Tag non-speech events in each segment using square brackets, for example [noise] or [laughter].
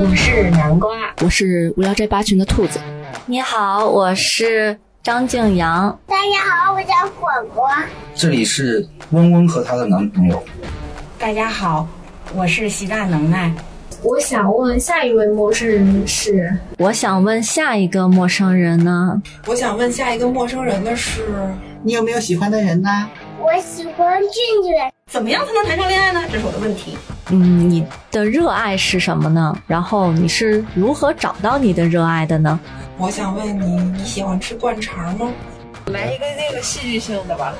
我是南瓜，我是无聊斋八群的兔子。你好，我是张静阳。大家好，我叫果果。这里是温温和她的男朋友。大家好，我是习大能耐。我想问下一位陌生人是？我想问下一个陌生人呢？我想问下一个陌生人的是，你有没有喜欢的人呢？我喜欢俊俊。怎么样才能谈上恋爱呢？这是我的问题。嗯，你的热爱是什么呢？然后你是如何找到你的热爱的呢？我想问你，你喜欢吃灌肠吗？来一个那个戏剧性的吧。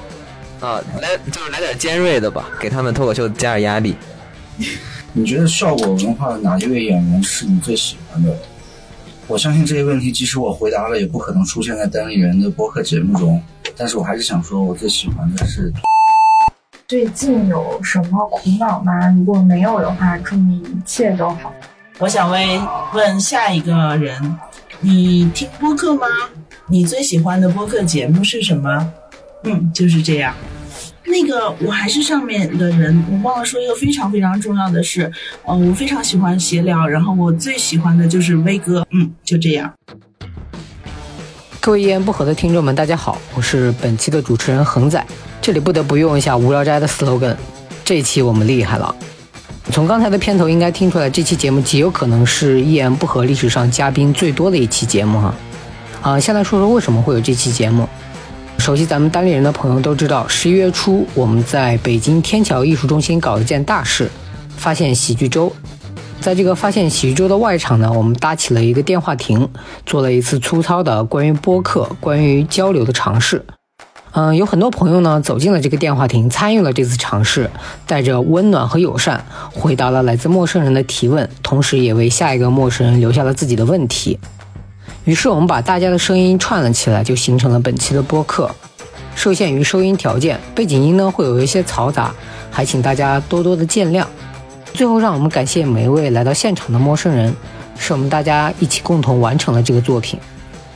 啊，来就是来点尖锐的吧，给他们脱口秀加点压力。你觉得效果文化的哪一位演员是你最喜欢的？我相信这些问题，即使我回答了，也不可能出现在单立人的播客节目中。但是我还是想说，我最喜欢的是。最近有什么苦恼吗？如果没有的话，祝你一切都好。我想问问下一个人，你听播客吗？你最喜欢的播客节目是什么？嗯，就是这样。那个我还是上面的人，我忘了说一个非常非常重要的事，呃，我非常喜欢闲聊，然后我最喜欢的就是威哥。嗯，就这样。各位一言不合的听众们，大家好，我是本期的主持人恒仔。这里不得不用一下无聊斋的 slogan，这期我们厉害了。从刚才的片头应该听出来，这期节目极有可能是一言不合历史上嘉宾最多的一期节目哈。啊，先来说说为什么会有这期节目。熟悉咱们单立人的朋友都知道，十一月初我们在北京天桥艺术中心搞了件大事，发现喜剧周。在这个发现喜剧周的外场呢，我们搭起了一个电话亭，做了一次粗糙的关于播客、关于交流的尝试。嗯，有很多朋友呢走进了这个电话亭，参与了这次尝试，带着温暖和友善，回答了来自陌生人的提问，同时也为下一个陌生人留下了自己的问题。于是我们把大家的声音串了起来，就形成了本期的播客。受限于收音条件，背景音呢会有一些嘈杂，还请大家多多的见谅。最后，让我们感谢每一位来到现场的陌生人，是我们大家一起共同完成了这个作品。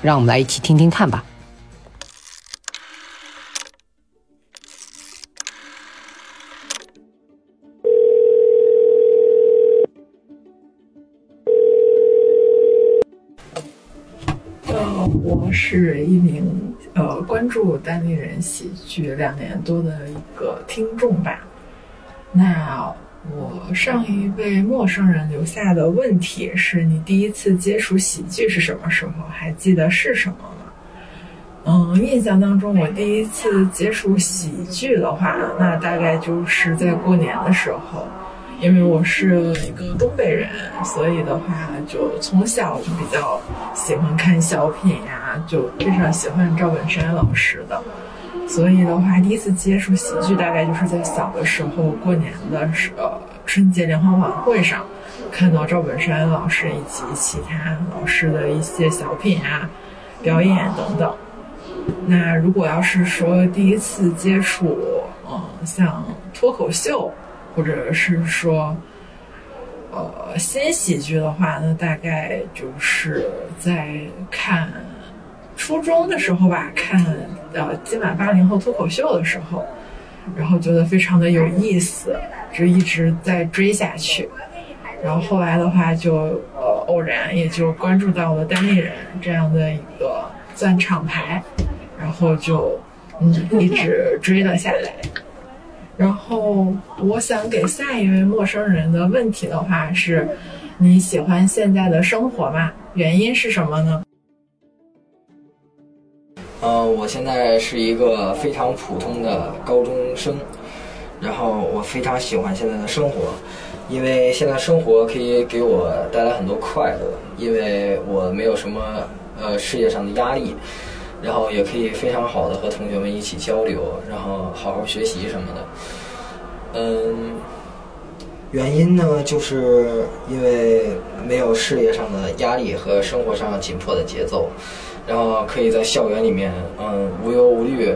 让我们来一起听听看吧。我是一名呃关注单立人喜剧两年多的一个听众吧。那我上一位陌生人留下的问题是你第一次接触喜剧是什么时候？还记得是什么吗？嗯，印象当中我第一次接触喜剧的话，那大概就是在过年的时候。因为我是一个东北人，所以的话就从小就比较喜欢看小品呀，就非常喜欢赵本山老师的。所以的话，第一次接触喜剧大概就是在小的时候过年的时候，春节联欢晚会上看到赵本山老师以及其他老师的一些小品啊、表演等等。那如果要是说第一次接触，嗯，像脱口秀。或者是说，呃，新喜剧的话，那大概就是在看初中的时候吧，看呃今晚八零后脱口秀的时候，然后觉得非常的有意思，就一直在追下去。然后后来的话，就呃偶然也就关注到了单立人这样的一个钻厂牌，然后就嗯一直追了下来。然后，我想给下一位陌生人的问题的话是：你喜欢现在的生活吗？原因是什么呢？呃，我现在是一个非常普通的高中生，然后我非常喜欢现在的生活，因为现在生活可以给我带来很多快乐，因为我没有什么呃事业上的压力。然后也可以非常好的和同学们一起交流，然后好好学习什么的。嗯，原因呢，就是因为没有事业上的压力和生活上紧迫的节奏，然后可以在校园里面，嗯，无忧无虑，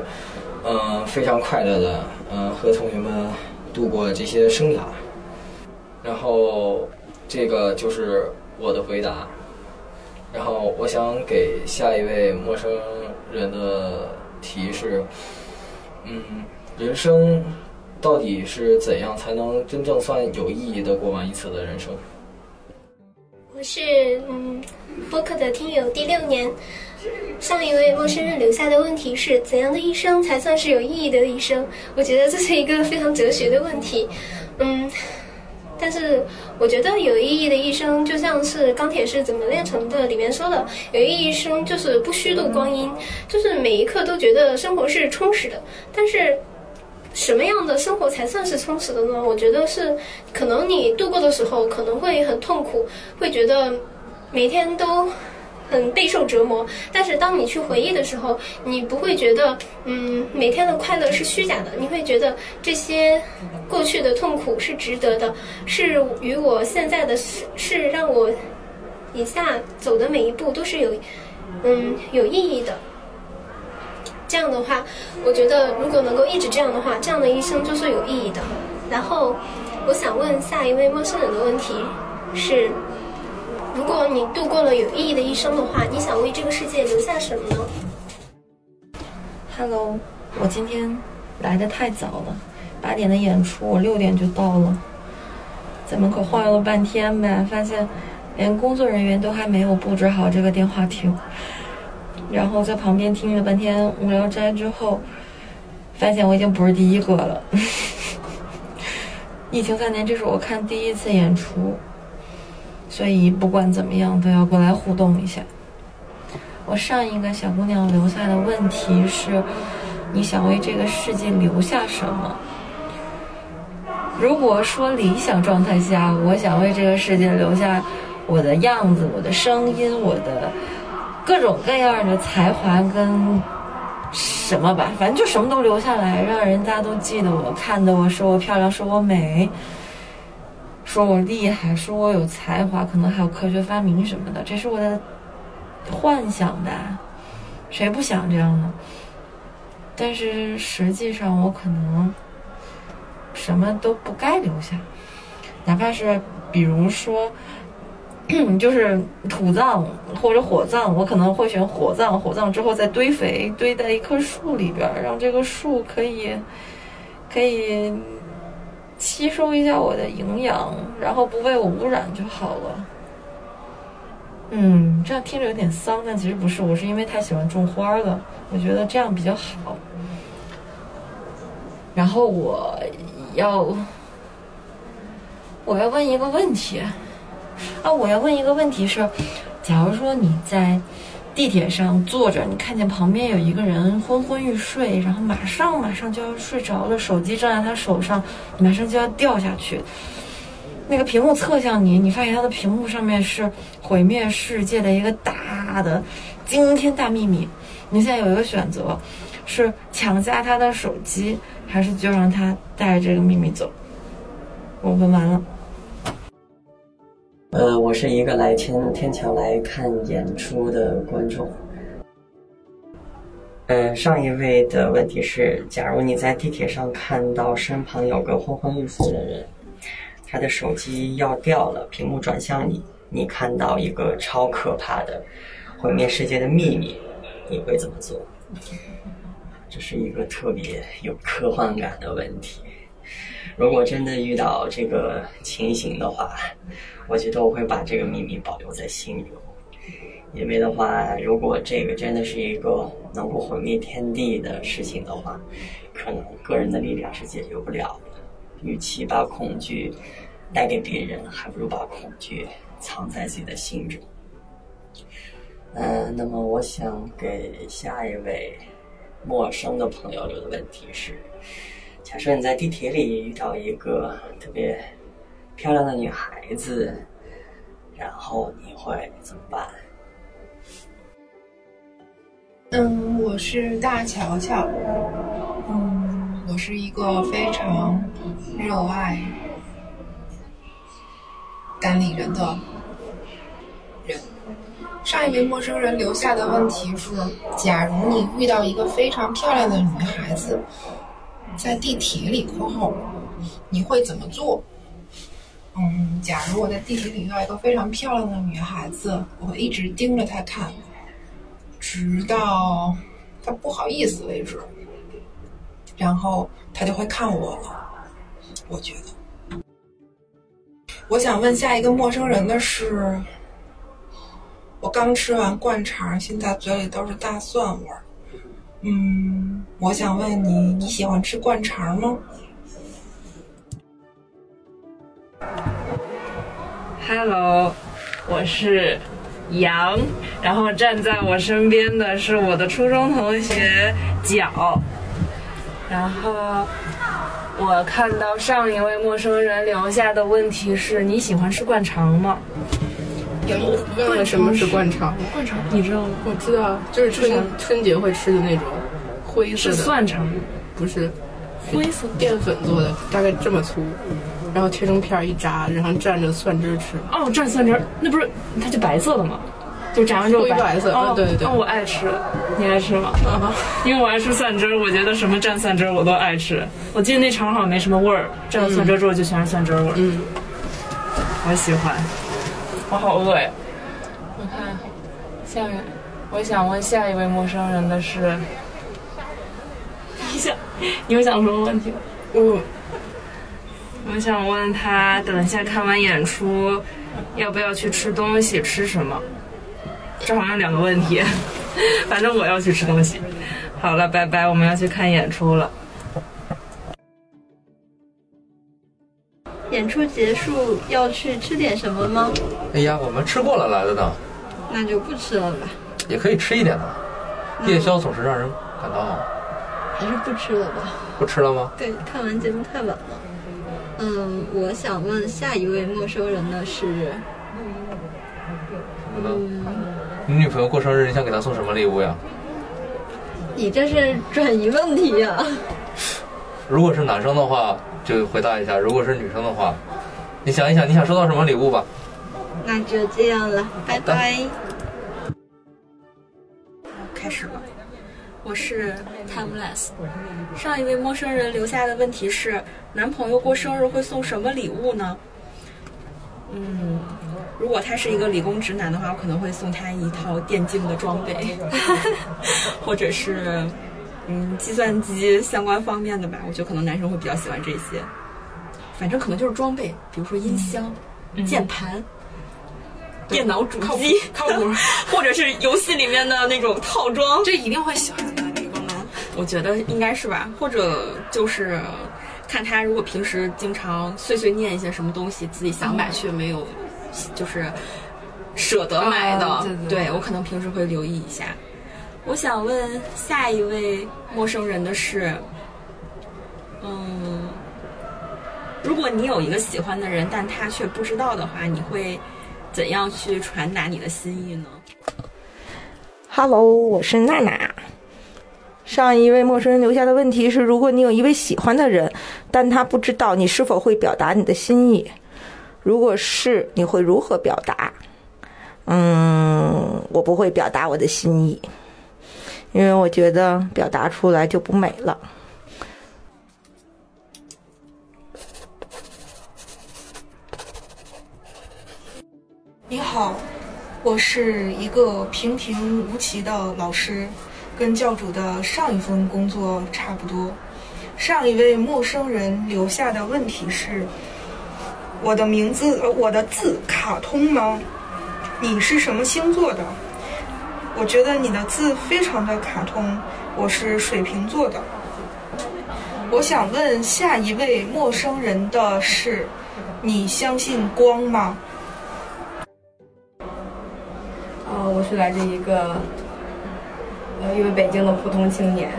嗯，非常快乐的，嗯，和同学们度过这些生涯。然后，这个就是我的回答。然后，我想给下一位陌生。人的提示，嗯，人生到底是怎样才能真正算有意义的过完一次的人生？我是嗯播客的听友第六年。上一位陌生人留下的问题是怎样的一生才算是有意义的一生？我觉得这是一个非常哲学的问题。嗯，但是我觉得有意义的一生就像是《钢铁是怎么炼成的》里面说的，有意义一生就是不虚度光阴，就是每一刻都觉得生活是充实的。但是。什么样的生活才算是充实的呢？我觉得是，可能你度过的时候可能会很痛苦，会觉得每天都很备受折磨。但是当你去回忆的时候，你不会觉得，嗯，每天的快乐是虚假的，你会觉得这些过去的痛苦是值得的，是与我现在的是是让我以下走的每一步都是有，嗯，有意义的。这样的话，我觉得如果能够一直这样的话，这样的一生就是有意义的。然后，我想问下一位陌生人的问题是：如果你度过了有意义的一生的话，你想为这个世界留下什么呢？Hello，我今天来的太早了，八点的演出，我六点就到了，在门口晃悠了半天呗，发现连工作人员都还没有布置好这个电话亭。然后在旁边听了半天《无聊斋》之后，发现我已经不是第一个了。[laughs] 疫情三年，这是我看第一次演出，所以不管怎么样都要过来互动一下。我上一个小姑娘留下的问题是：你想为这个世界留下什么？如果说理想状态下，我想为这个世界留下我的样子、我的声音、我的。各种各样的才华跟什么吧，反正就什么都留下来，让人家都记得我，看的我说我漂亮，说我美，说我厉害，说我有才华，可能还有科学发明什么的，这是我的幻想吧，谁不想这样呢？但是实际上我可能什么都不该留下，哪怕是比如说。[clears throat] 就是土葬或者火葬，我可能会选火葬。火葬之后再堆肥，堆在一棵树里边，让这个树可以可以吸收一下我的营养，然后不被我污染就好了。嗯，这样听着有点丧，但其实不是，我是因为太喜欢种花了，我觉得这样比较好。然后我要我要问一个问题。啊，我要问一个问题是，假如说你在地铁上坐着，你看见旁边有一个人昏昏欲睡，然后马上马上就要睡着了，手机正在他手上，马上就要掉下去，那个屏幕侧向你，你发现他的屏幕上面是毁灭世界的一个大的惊天大秘密，你现在有一个选择，是抢下他的手机，还是就让他带着这个秘密走？我问完了。呃，我是一个来天天桥来看演出的观众。嗯，上一位的问题是：假如你在地铁上看到身旁有个昏昏欲睡的人，他的手机要掉了，屏幕转向你，你看到一个超可怕的毁灭世界的秘密，你会怎么做？这是一个特别有科幻感的问题。如果真的遇到这个情形的话，我觉得我会把这个秘密保留在心里，因为的话，如果这个真的是一个能够毁灭天地的事情的话，可能个人的力量是解决不了的。与其把恐惧带给别人，还不如把恐惧藏在自己的心中。嗯，那么我想给下一位陌生的朋友留的问题是：假设你在地铁里遇到一个特别。漂亮的女孩子，然后你会怎么办？嗯，我是大乔乔。嗯，我是一个非常热爱单立人的人。上一位陌生人留下的问题是：假如你遇到一个非常漂亮的女孩子，在地铁里（括号），你会怎么做？嗯，假如我在地铁里遇到一个非常漂亮的女孩子，我会一直盯着她看，直到她不好意思为止，然后她就会看我了。我觉得，我想问下一个陌生人的是，我刚吃完灌肠，现在嘴里都是大蒜味儿。嗯，我想问你，你喜欢吃灌肠吗？Hello，我是杨，然后站在我身边的是我的初中同学角，然后我看到上一位陌生人留下的问题是你喜欢吃灌肠吗？有问了什么是灌肠？灌肠。你知道吗？我知道，就是春春节会吃的那种灰色的。是蒜肠，不是灰色。淀粉做的，大概这么粗，然后切成片儿一炸，然后蘸着蒜汁吃。哦，蘸蒜汁儿，那不是它就白色的吗？就炸完之后灰白色哦嗯对对对哦，我爱吃，你爱吃吗？因为我爱吃蒜汁儿，我觉得什么蘸蒜汁儿我都爱吃。我记得那肠好像没什么味儿，蘸了蒜汁儿之后就全是蒜汁儿味儿。嗯，我喜欢。我好饿呀！我看下面，我想问下一位陌生人的是，[laughs] 你想，你有想什么问题吗？我我想问他，等一下看完演出，要不要去吃东西？吃什么？这好像两个问题。[laughs] 反正我要去吃东西。好了，拜拜，我们要去看演出了。演出结束要去吃点什么吗？哎呀，我们吃过了来的呢，那就不吃了吧，也可以吃一点的。夜宵总是让人感到还是不吃了吧。不吃了吗？对，看完节目太晚了。嗯，我想问下一位陌生人的是，嗯？你女朋友过生日，你想给她送什么礼物呀？你这是转移问题呀、如果是男生的话，就回答一下；如果是女生的话，你想一想，你想收到什么礼物吧。那就这样了，拜拜。开始吧。我是 Timeless。上一位陌生人留下的问题是：男朋友过生日会送什么礼物呢？嗯，如果他是一个理工直男的话，我可能会送他一套电竞的装备，[laughs] 或者是嗯计算机相关方面的吧。我觉得可能男生会比较喜欢这些。反正可能就是装备，比如说音箱、键盘。电脑主机靠谱，[laughs] 或者是游戏里面的那种套装，这一定会喜欢的理工男。我觉得应该是吧，或者就是看他如果平时经常碎碎念一些什么东西，自己想买却没有，就是舍得买的，对我可能平时会留意一下。我想问下一位陌生人的是，嗯，如果你有一个喜欢的人，但他却不知道的话，你会怎样去传达你的心意呢？Hello，我是娜娜。上一位陌生人留下的问题是：如果你有一位喜欢的人，但他不知道你是否会表达你的心意，如果是，你会如何表达？嗯，我不会表达我的心意，因为我觉得表达出来就不美了。好，我是一个平平无奇的老师，跟教主的上一份工作差不多。上一位陌生人留下的问题是：我的名字，呃我的字卡通吗？你是什么星座的？我觉得你的字非常的卡通。我是水瓶座的。我想问下一位陌生人的是：你相信光吗？我是来自一个呃一位北京的普通青年。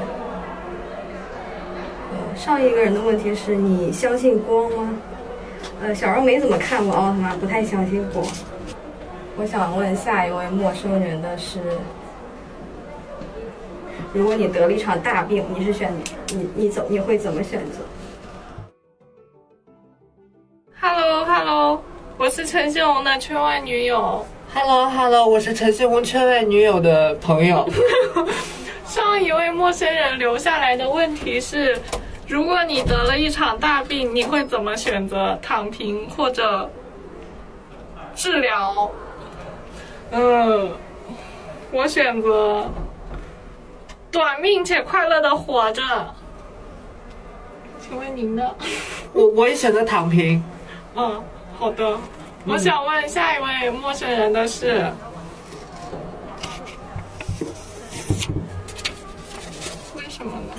上一个人的问题是你相信光吗？呃，小时候没怎么看过奥特曼，不太相信光。我想问下一位陌生人的是，如果你得了一场大病，你是选你你怎你会怎么选择？Hello Hello，我是陈信宏的圈外女友。Hello Hello，我是陈信宏圈外女友的朋友。[laughs] 上一位陌生人留下来的问题是：如果你得了一场大病，你会怎么选择？躺平或者治疗？嗯，我选择短命且快乐的活着。请问您呢？[laughs] 我我也选择躺平。嗯，好的。我想问下一位陌生人的是为什么呢？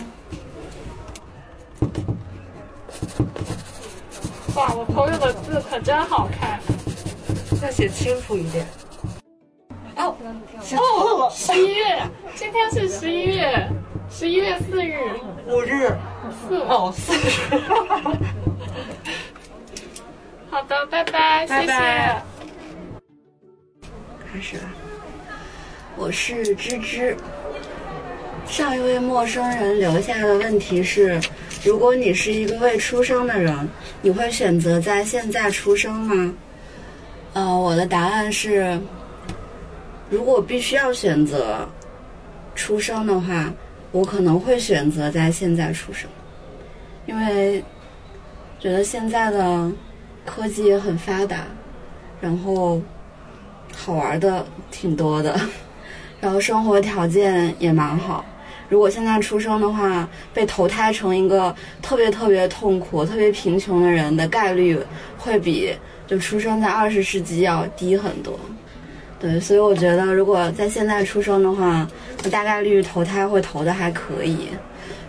哇我朋友的字可真好看。再写清楚一点。哦哦十一月今天是十一月十一月四日。五日。四。哦四日。[laughs] 好的，拜拜，谢谢。拜拜开始了，我是芝芝。上一位陌生人留下的问题是：如果你是一个未出生的人，你会选择在现在出生吗？呃，我的答案是，如果必须要选择出生的话，我可能会选择在现在出生，因为觉得现在的科技也很发达，然后好玩的挺多的，[laughs] 然后生活条件也蛮好。如果现在出生的话，被投胎成一个特别特别痛苦、特别贫穷的人的概率，会比就出生在二十世纪要低很多。对，所以我觉得如果在现在出生的话，大概率投胎会投的还可以。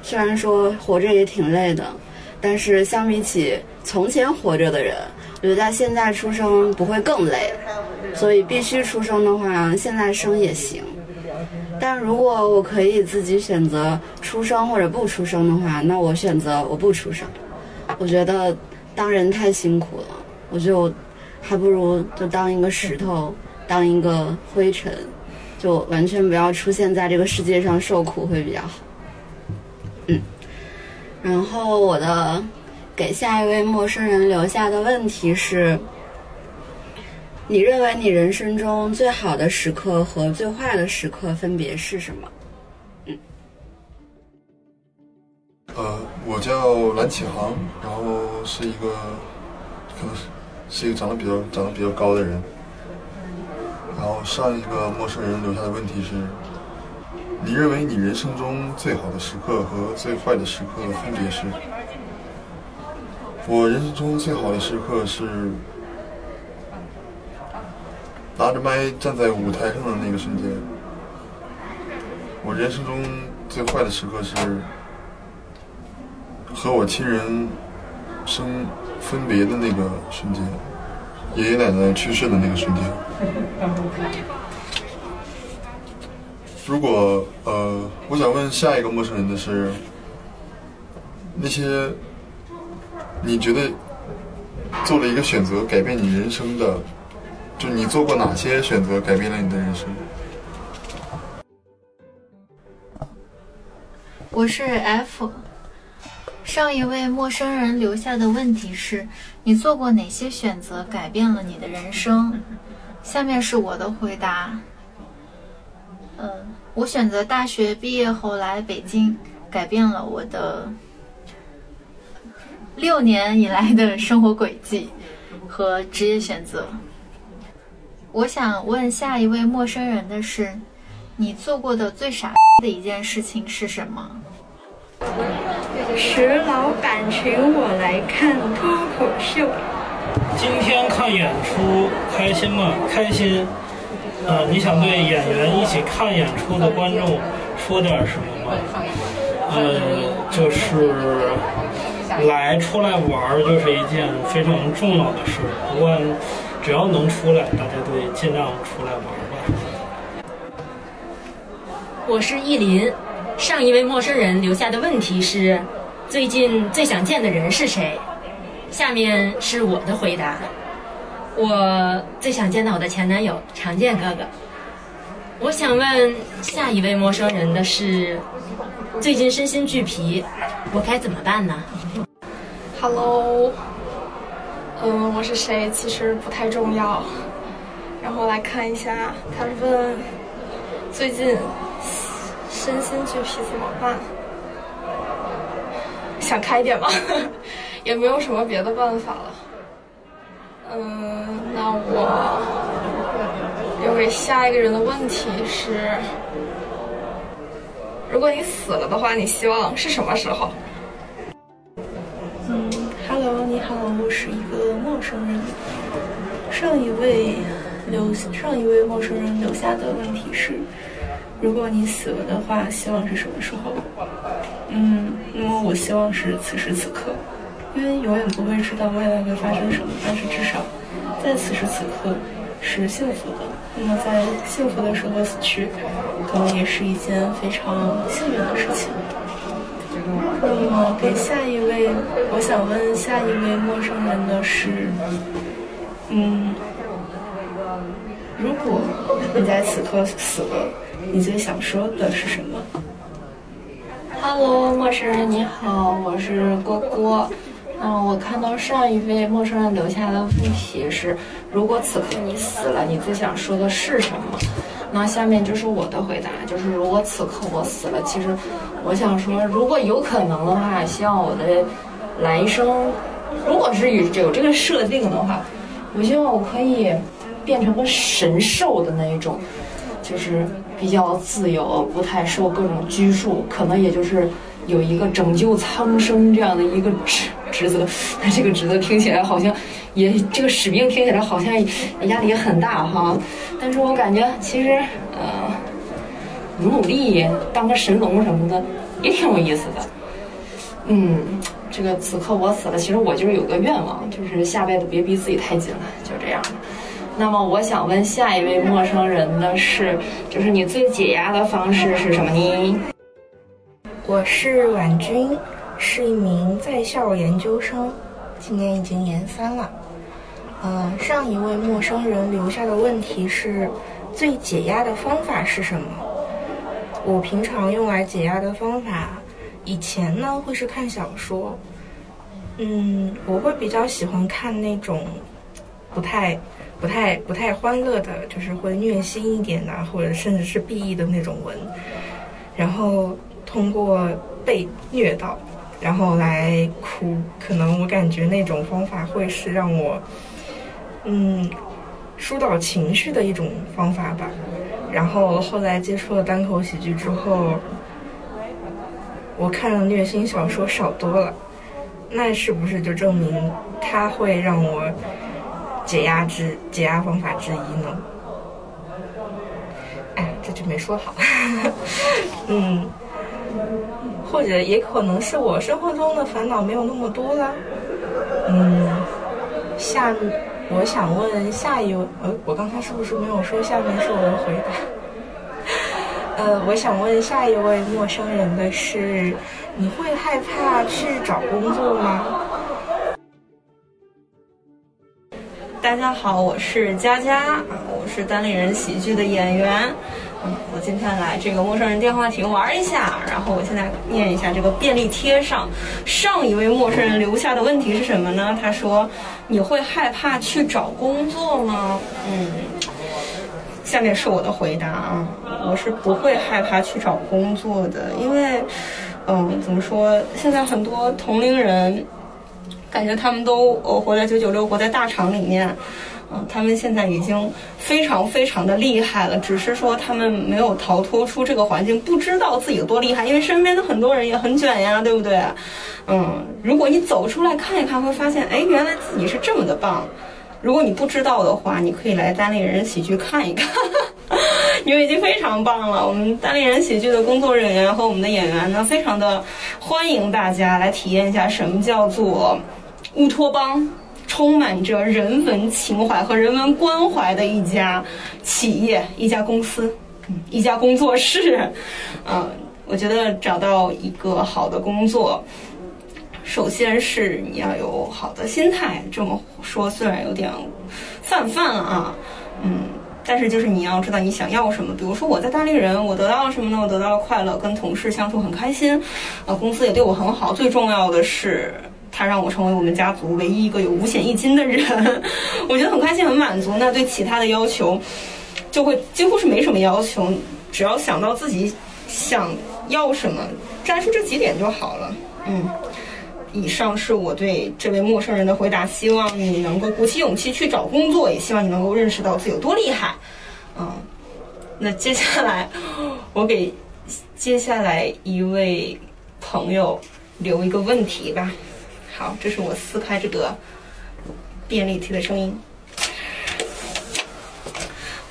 虽然说活着也挺累的，但是相比起从前活着的人，我觉得现在出生不会更累。所以必须出生的话，现在生也行。但如果我可以自己选择出生或者不出生的话，那我选择我不出生。我觉得当人太辛苦了，我就还不如就当一个石头，当一个灰尘，就完全不要出现在这个世界上受苦会比较好。然后我的给下一位陌生人留下的问题是。你认为你人生中最好的时刻和最坏的时刻分别是什么？呃，我叫蓝启航，然后是一个，可能是是一个长得比较长得比较高的人。然后上一个陌生人留下的问题是：你认为你人生中最好的时刻和最坏的时刻分别是？我人生中最好的时刻是。拿着麦站在舞台上的那个瞬间，我人生中最坏的时刻是和我亲人生分别的那个瞬间，爷爷奶奶去世的那个瞬间。如果呃，我想问下一个陌生人的是，那些你觉得做了一个选择改变你人生的？就你做过哪些选择改变了你的人生？我是 F。上一位陌生人留下的问题是：你做过哪些选择改变了你的人生？下面是我的回答。嗯，我选择大学毕业后来北京，改变了我的六年以来的生活轨迹和职业选择。我想问下一位陌生人的是，你做过的最傻的一件事情是什么？石老板请我来看脱口秀。今天看演出开心吗？开心。呃，你想对演员一起看演出的观众说点什么吗？呃，就是来出来玩儿就是一件非常重要的事，不管。只要能出来，大家都得尽量出来玩吧。我是意林，上一位陌生人留下的问题是：最近最想见的人是谁？下面是我的回答：我最想见到我的前男友常见哥哥。我想问下一位陌生人的是：最近身心俱疲，我该怎么办呢？Hello。嗯，我是谁其实不太重要。然后来看一下，他问最近身心俱疲怎么办？想开点吧，[laughs] 也没有什么别的办法了。嗯，那我留给下一个人的问题是：如果你死了的话，你希望是什么时候？嗯哈喽你好，我是一个陌生人。上一位留上一位陌生人留下的问题是：如果你死了的话，希望是什么时候？嗯，那么我希望是此时此刻。因为永远不会知道未来会发生什么，但是至少在此时此刻是幸福的。那么在幸福的时候死去，可能也是一件非常幸运的事情。那么给下一位，我想问下一位陌生人的是，嗯，如果你在此刻死了，你最想说的是什么？Hello，陌生人你好，我是郭郭。嗯，我看到上一位陌生人留下的问题是：如果此刻你死了，你最想说的是什么？那下面就是我的回答，就是如果此刻我死了，其实我想说，如果有可能的话，希望我的来生，如果是有这个设定的话，我希望我可以变成个神兽的那一种，就是比较自由，不太受各种拘束，可能也就是有一个拯救苍生这样的一个职职责。那这个职责听起来好像也这个使命听起来好像压力也很大哈，但是我感觉其实呃努努力当个神龙什么的也挺有意思的。嗯，这个此刻我死了，其实我就是有个愿望，就是下辈子别逼自己太紧了，就这样。那么我想问下一位陌生人的是，就是你最解压的方式是什么呢？我是婉君，是一名在校研究生，今年已经研三了。呃，上一位陌生人留下的问题是：最解压的方法是什么？我平常用来解压的方法，以前呢会是看小说，嗯，我会比较喜欢看那种不太、不太、不太欢乐的，就是会虐心一点的，或者甚至是 BE 的那种文，然后通过被虐到，然后来哭。可能我感觉那种方法会是让我，嗯，疏导情绪的一种方法吧。然后后来接触了单口喜剧之后，我看了虐心小说少多了。那是不是就证明它会让我解压之解压方法之一呢？哎，这句没说好。[laughs] 嗯，[laughs] 或者也可能是我生活中的烦恼没有那么多了。嗯，下我想问下一位，呃，我刚才是不是没有说下面是我的回答？[laughs] 呃，我想问下一位陌生人的是，你会害怕去找工作吗？大家好，我是佳佳，我是单立人喜剧的演员。我今天来这个陌生人电话亭玩一下，然后我现在念一下这个便利贴上上一位陌生人留下的问题是什么呢？他说：“你会害怕去找工作吗？”嗯，下面是我的回答啊，我是不会害怕去找工作的，因为，嗯，怎么说，现在很多同龄人。感觉他们都呃活在九九六，活在大厂里面，嗯，他们现在已经非常非常的厉害了，只是说他们没有逃脱出这个环境，不知道自己有多厉害，因为身边的很多人也很卷呀，对不对？嗯，如果你走出来看一看，会发现，哎，原来自己是这么的棒。如果你不知道的话，你可以来单立人喜剧看一看，[laughs] 因为已经非常棒了。我们单立人喜剧的工作人员和我们的演员呢，非常的欢迎大家来体验一下什么叫做。乌托邦充满着人文情怀和人文关怀的一家企业、一家公司、一家工作室。嗯，我觉得找到一个好的工作，首先是你要有好的心态。这么说虽然有点泛泛啊，嗯，但是就是你要知道你想要什么。比如说我在大力人，我得到了什么呢？我得到了快乐，跟同事相处很开心，啊，公司也对我很好。最重要的是。他让我成为我们家族唯一一个有五险一金的人，我觉得很开心很满足。那对其他的要求，就会几乎是没什么要求，只要想到自己想要什么，摘出这几点就好了。嗯，以上是我对这位陌生人的回答，希望你能够鼓起勇气去找工作，也希望你能够认识到自己有多厉害。嗯，那接下来我给接下来一位朋友留一个问题吧。好，这是我撕开这个便利贴的声音。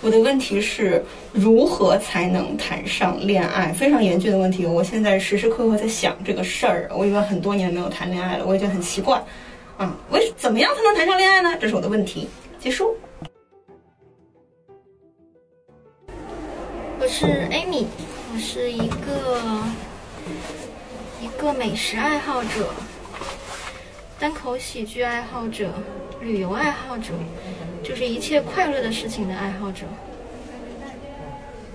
我的问题是如何才能谈上恋爱？非常严峻的问题。我现在时时刻刻在想这个事儿。我已经很多年没有谈恋爱了，我也觉得很奇怪。啊，为怎么样才能谈上恋爱呢？这是我的问题。结束。我是 Amy，我是一个一个美食爱好者，单口喜剧爱好者，旅游爱好者，就是一切快乐的事情的爱好者。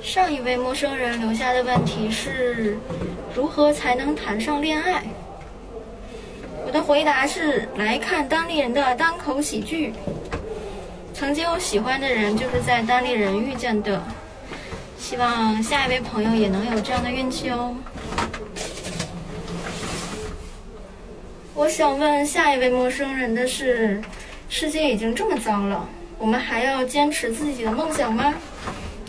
上一位陌生人留下的问题是：如何才能谈上恋爱？我的回答是：来看当地人的单口喜剧。曾经有喜欢的人，就是在当地人遇见的。希望下一位朋友也能有这样的运气哦。我想问下一位陌生人的是：世界已经这么糟了，我们还要坚持自己的梦想吗？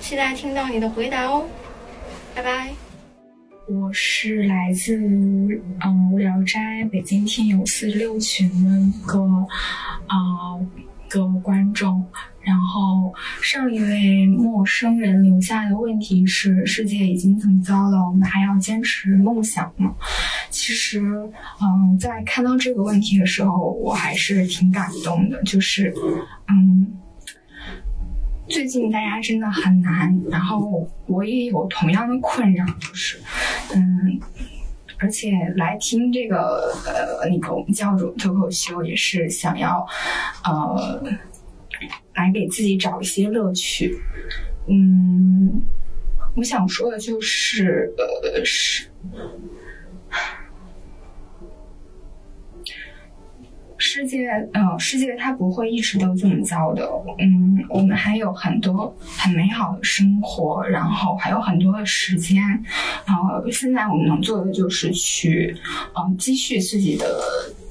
期待听到你的回答哦。拜拜。我是来自嗯无聊斋北京听友四十六群的一个啊的观众。然后上一位陌生人留下的问题是：世界已经这么糟了，我们还要坚持梦想吗？其实，嗯，在看到这个问题的时候，我还是挺感动的。就是，嗯，最近大家真的很难，然后我也有同样的困扰，就是，嗯，而且来听这个呃那个教主脱口秀也是想要，呃。来给自己找一些乐趣，嗯，我想说的就是，呃，是世界，嗯，世界它不会一直都这么糟的，嗯，我们还有很多很美好的生活，然后还有很多的时间，然呃，现在我们能做的就是去，嗯，积蓄自己的。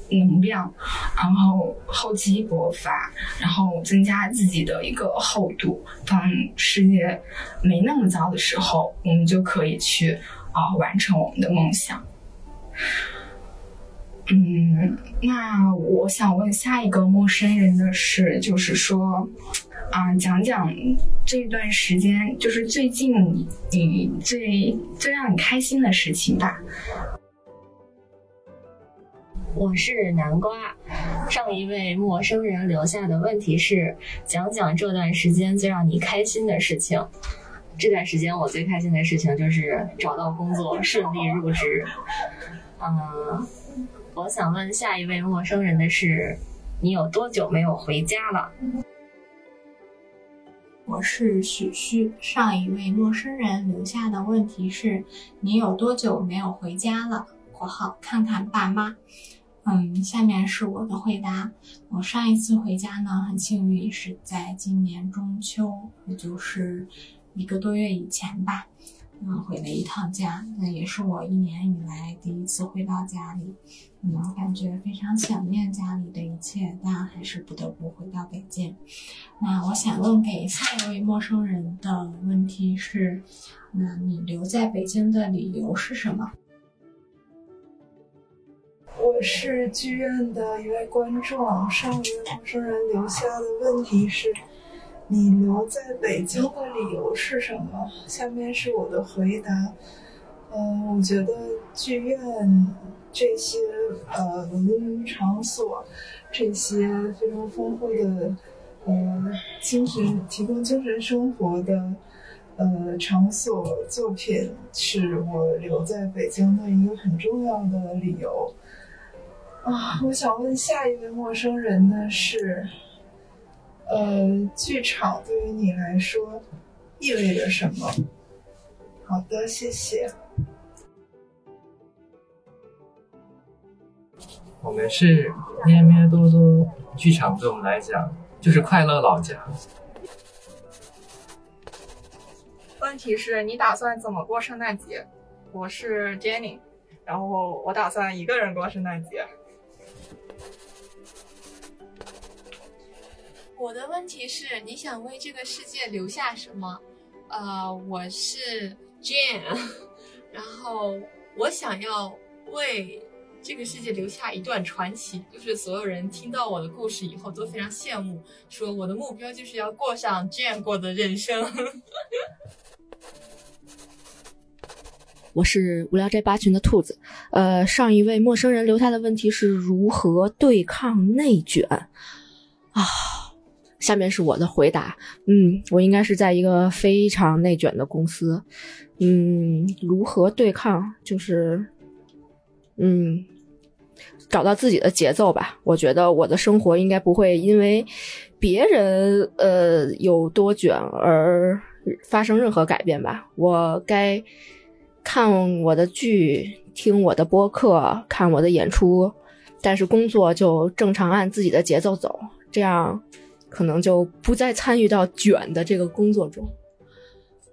能量，然后厚积薄发，然后增加自己的一个厚度。当世界没那么糟的时候，我们就可以去啊完成我们的梦想。嗯，那我想问下一个陌生人的事，就是说啊，讲讲这段时间，就是最近你最最让你开心的事情吧。我是南瓜。上一位陌生人留下的问题是：讲讲这段时间最让你开心的事情。这段时间我最开心的事情就是找到工作，顺利入职。嗯，我想问下一位陌生人的是：你有多久没有回家了？我是许旭。上一位陌生人留下的问题是：你有多久没有回家了？（括号看看爸妈）嗯，下面是我的回答。我上一次回家呢，很幸运是在今年中秋，也就是一个多月以前吧。嗯，回了一趟家，那也是我一年以来第一次回到家里。嗯，感觉非常想念家里的一切，但还是不得不回到北京。那我想问给下一位陌生人的问题是：那你留在北京的理由是什么？我是剧院的一位观众，上一位陌生人留下的问题是：你留在北京的理由是什么？下面是我的回答。嗯，我觉得剧院这些呃文娱场所，这些非常丰富的呃精神提供精神生活的呃场所作品，是我留在北京的一个很重要的理由。啊，我想问下一位陌生人的是，呃，剧场对于你来说意味着什么？好的，谢谢。我们是咩咩多多剧场，对我们来讲就是快乐老家。问题是你打算怎么过圣诞节？我是 Jenny，然后我打算一个人过圣诞节。我的问题是，你想为这个世界留下什么？呃，我是 Jane，[laughs] 然后我想要为这个世界留下一段传奇，就是所有人听到我的故事以后都非常羡慕，说我的目标就是要过上 Jane 过的人生。[laughs] 我是无聊斋八群的兔子，呃，上一位陌生人留下的问题是如何对抗内卷啊？下面是我的回答，嗯，我应该是在一个非常内卷的公司，嗯，如何对抗？就是，嗯，找到自己的节奏吧。我觉得我的生活应该不会因为别人呃有多卷而发生任何改变吧。我该。看我的剧，听我的播客，看我的演出，但是工作就正常按自己的节奏走，这样可能就不再参与到卷的这个工作中。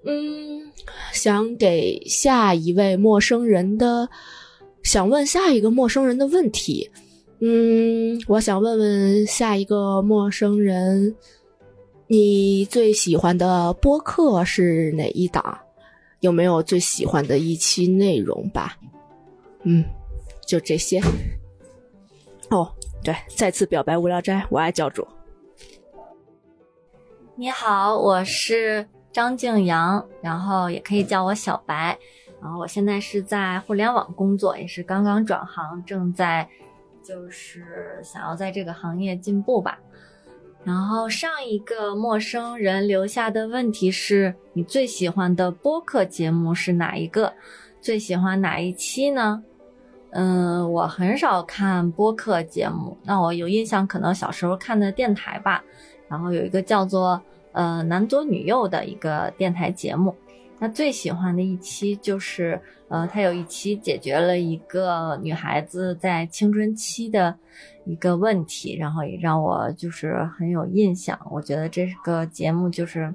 嗯，想给下一位陌生人的，想问下一个陌生人的问题。嗯，我想问问下一个陌生人，你最喜欢的播客是哪一档？有没有最喜欢的一期内容吧？嗯，就这些。哦，对，再次表白无聊斋，我爱教主。你好，我是张静阳，然后也可以叫我小白。然后我现在是在互联网工作，也是刚刚转行，正在就是想要在这个行业进步吧。然后上一个陌生人留下的问题是你最喜欢的播客节目是哪一个？最喜欢哪一期呢？嗯，我很少看播客节目，那我有印象，可能小时候看的电台吧。然后有一个叫做呃男左女右的一个电台节目。那最喜欢的一期就是，呃，他有一期解决了一个女孩子在青春期的一个问题，然后也让我就是很有印象。我觉得这个节目就是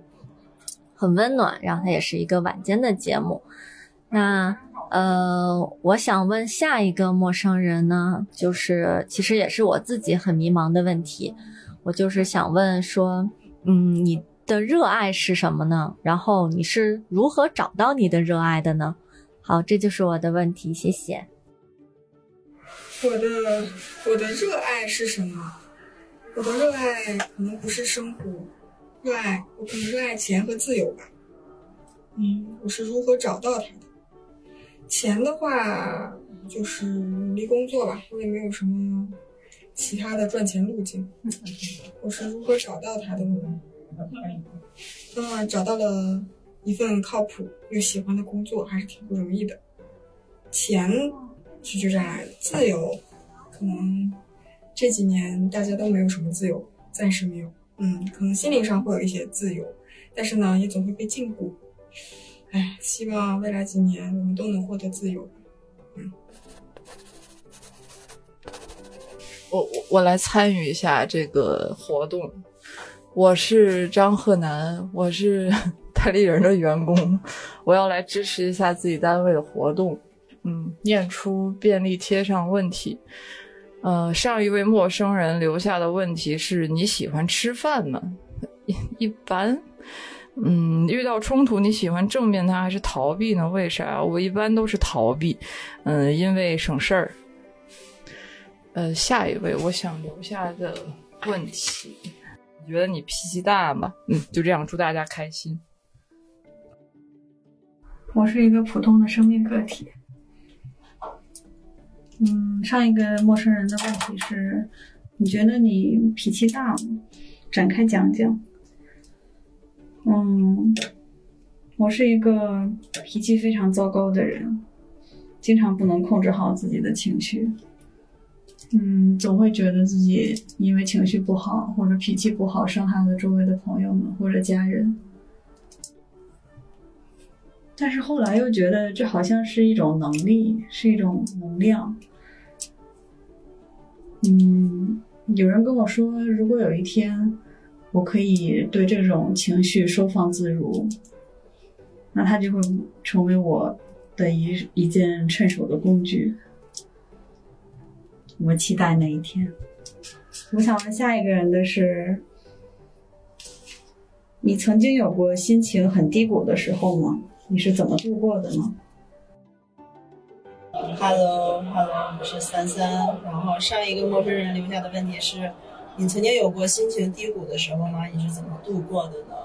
很温暖，然后它也是一个晚间的节目。那呃，我想问下一个陌生人呢，就是其实也是我自己很迷茫的问题，我就是想问说，嗯，你。的热爱是什么呢？然后你是如何找到你的热爱的呢？好，这就是我的问题，谢谢。我的我的热爱是什么？我的热爱可能不是生活，热爱我可能热爱钱和自由吧。嗯，我是如何找到它的？钱的话，就是努力工作吧，我也没有什么其他的赚钱路径。我是如何找到它的呢？嗯，找到了一份靠谱又喜欢的工作，还是挺不容易的。钱是就这样来的，自由可能这几年大家都没有什么自由，暂时没有。嗯，可能心灵上会有一些自由，但是呢，也总会被禁锢。哎，希望未来几年我们都能获得自由。嗯，我我来参与一下这个活动。我是张鹤南，我是 [laughs] 代理人的员工，我要来支持一下自己单位的活动。嗯，念出便利贴上问题。呃，上一位陌生人留下的问题是你喜欢吃饭吗？[laughs] 一般。嗯，遇到冲突你喜欢正面他还是逃避呢？为啥？我一般都是逃避。嗯，因为省事儿。呃，下一位我想留下的问题。你觉得你脾气大吗？嗯，就这样，祝大家开心。我是一个普通的生命个体。嗯，上一个陌生人的问题是：你觉得你脾气大吗？展开讲讲。嗯，我是一个脾气非常糟糕的人，经常不能控制好自己的情绪。嗯，总会觉得自己因为情绪不好或者脾气不好，伤害了周围的朋友们或者家人。但是后来又觉得这好像是一种能力，是一种能量。嗯，有人跟我说，如果有一天我可以对这种情绪收放自如，那它就会成为我的一一件趁手的工具。我期待那一天。我想问下一个人的是：你曾经有过心情很低谷的时候吗？你是怎么度过的呢？Hello，Hello，我是三三。然后上一个陌生人留下的问题是：你曾经有过心情低谷的时候吗？你是怎么度过的呢？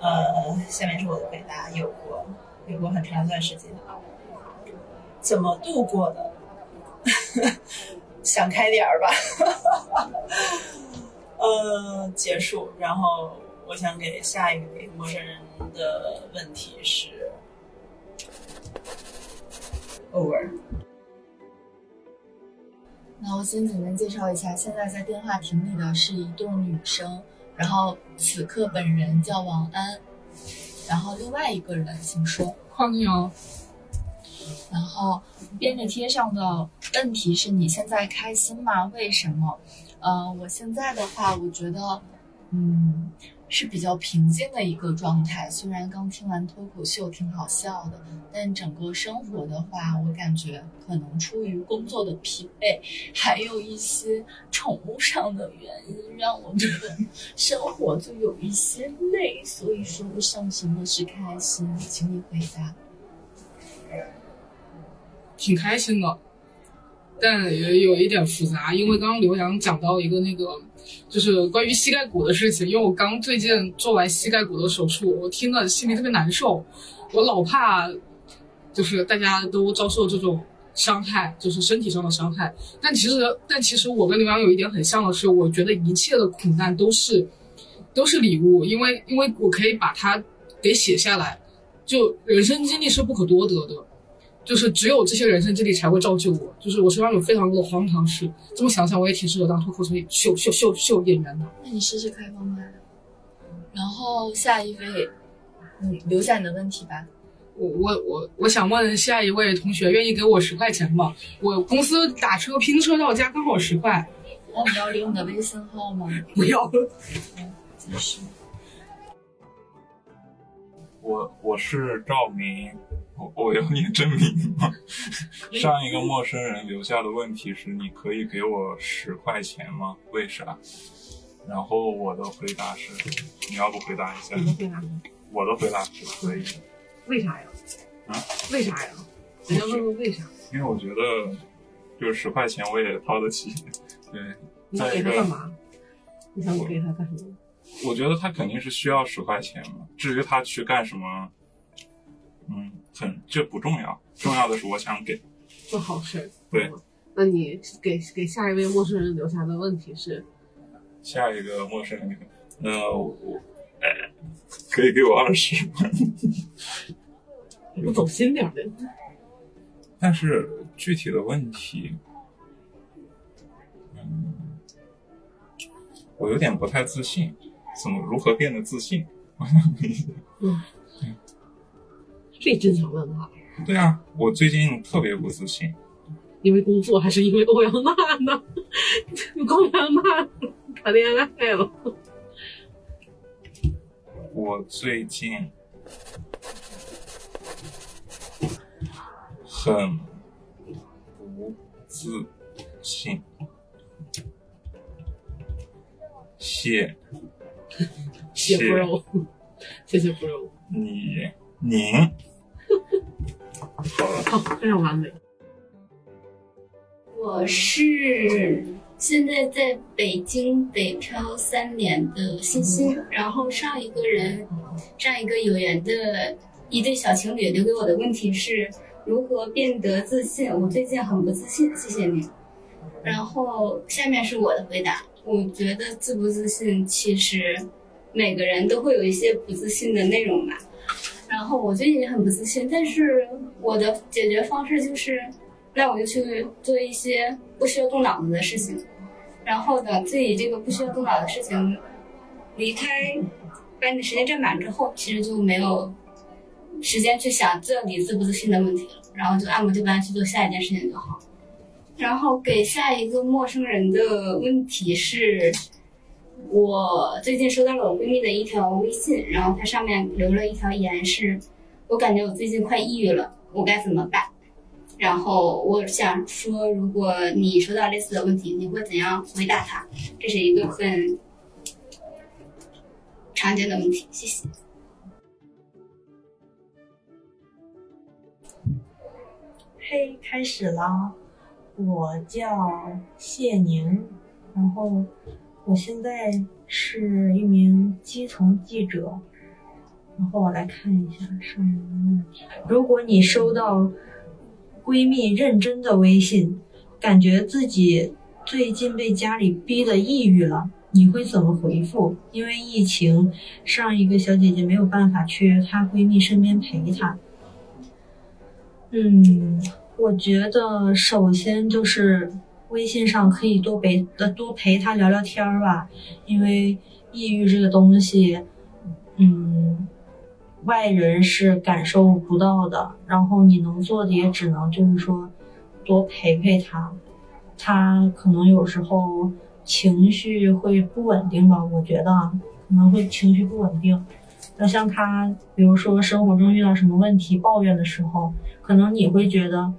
呃，下面是我的回答：有过，有过很长一段时间。怎么度过的？[laughs] 想开点儿吧。[laughs] 呃，结束。然后我想给下一位陌生人的问题是：Over。那我先简单介绍一下，现在在电话亭里的是一对女生，然后此刻本人叫王安，然后另外一个人请说。黄牛。然后便利贴上的问题是你现在开心吗？为什么？呃，我现在的话，我觉得，嗯，是比较平静的一个状态。虽然刚听完脱口秀挺好笑的，但整个生活的话，我感觉可能出于工作的疲惫，还有一些宠物上的原因，让我觉得生活就有一些累。所以说不上什么是开心，请你回答。挺开心的，但也有一点复杂，因为刚刚刘洋讲到一个那个，就是关于膝盖骨的事情。因为我刚最近做完膝盖骨的手术，我听了心里特别难受，我老怕就是大家都遭受这种伤害，就是身体上的伤害。但其实，但其实我跟刘洋有一点很像的是，我觉得一切的苦难都是都是礼物，因为因为我可以把它给写下来，就人生经历是不可多得的。就是只有这些人生经历才会造就我。就是我身上有非常多的荒唐事，这么想想，我也挺适合当脱口秀秀秀秀秀演员的。那你试试开放麦。然后下一位，你留下你的问题吧。我我我我想问下一位同学，愿意给我十块钱吗？我公司打车拼车到家刚好十块。那你要留你的微信号吗？[laughs] 不要了。继续。我我是赵明。我要念真名吗？[laughs] 上一个陌生人留下的问题是：你可以给我十块钱吗？为啥？然后我的回答是：你要不回答一下？你的回答？我的回答是可以。为啥呀？啊？为啥呀？人家问问为啥？因为我觉得，就是十块钱我也掏得起。[laughs] 对。你想给他干嘛？你想给他干什么？我觉得他肯定是需要十块钱嘛。至于他去干什么，嗯。很，这不重要，重要的是我想给 [laughs] 做好事。对，那你给给下一位陌生人留下的问题是？下一个陌生人，呃，我，哎，可以给我二十吗？不走心点的。[laughs] 但是具体的问题，嗯，我有点不太自信，怎么如何变得自信？[laughs] 嗯。这正常问他。对啊，我最近特别不自信。因为工作还是因为欧阳娜呢？欧阳娜谈恋爱了。我最近很不自信。谢谢不肉，谢谢不肉。你您。好，非常完美。我是现在在北京北漂三年的欣欣，然后上一个人，上一个有缘的一对小情侣留给我的问题是如何变得自信。我最近很不自信，谢谢你。然后下面是我的回答，我觉得自不自信，其实每个人都会有一些不自信的内容吧。然后我最近也很不自信，但是我的解决方式就是，那我就去做一些不需要动脑子的事情，然后等自己这个不需要动脑的事情离开，把你的时间占满之后，其实就没有时间去想这里自不自信的问题了，然后就按部就班去做下一件事情就好。然后给下一个陌生人的问题是。我最近收到了我闺蜜的一条微信，然后她上面留了一条言，是我感觉我最近快抑郁了，我该怎么办？然后我想说，如果你收到类似的问题，你会怎样回答她？这是一个很常见的问题。谢谢。嘿，开始了。我叫谢宁，然后我现在是一名基层记者。然后我来看一下上面的问题。如果你收到闺蜜认真的微信，感觉自己最近被家里逼得抑郁了，你会怎么回复？因为疫情，上一个小姐姐没有办法去她闺蜜身边陪她。嗯，我觉得首先就是微信上可以多陪多陪他聊聊天儿吧，因为抑郁这个东西，嗯，外人是感受不到的，然后你能做的也只能就是说多陪陪他，他可能有时候情绪会不稳定吧，我觉得可能会情绪不稳定。那像他，比如说生活中遇到什么问题抱怨的时候，可能你会觉得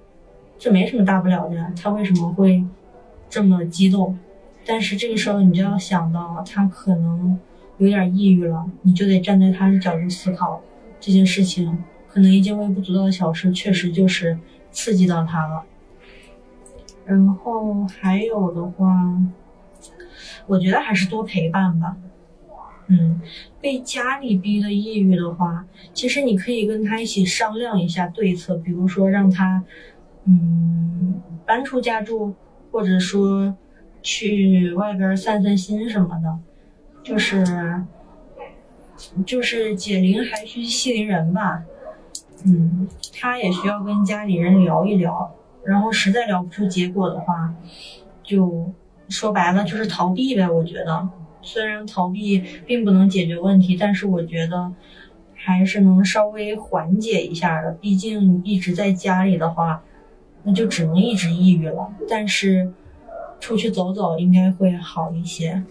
这没什么大不了的呀，她为什么会这么激动？但是这个时候你就要想到，他可能有点抑郁了，你就得站在他的角度思考这件事情，可能一件微不足道的小事，确实就是刺激到他了。然后还有的话，我觉得还是多陪伴吧。嗯，被家里逼的抑郁的话，其实你可以跟他一起商量一下对策，比如说让他，嗯，搬出家住，或者说去外边散散心什么的，就是就是解铃还须系铃人吧。嗯，他也需要跟家里人聊一聊，然后实在聊不出结果的话，就说白了就是逃避呗。我觉得。虽然逃避并不能解决问题，但是我觉得还是能稍微缓解一下的。毕竟一直在家里的话，那就只能一直抑郁了。但是出去走走应该会好一些。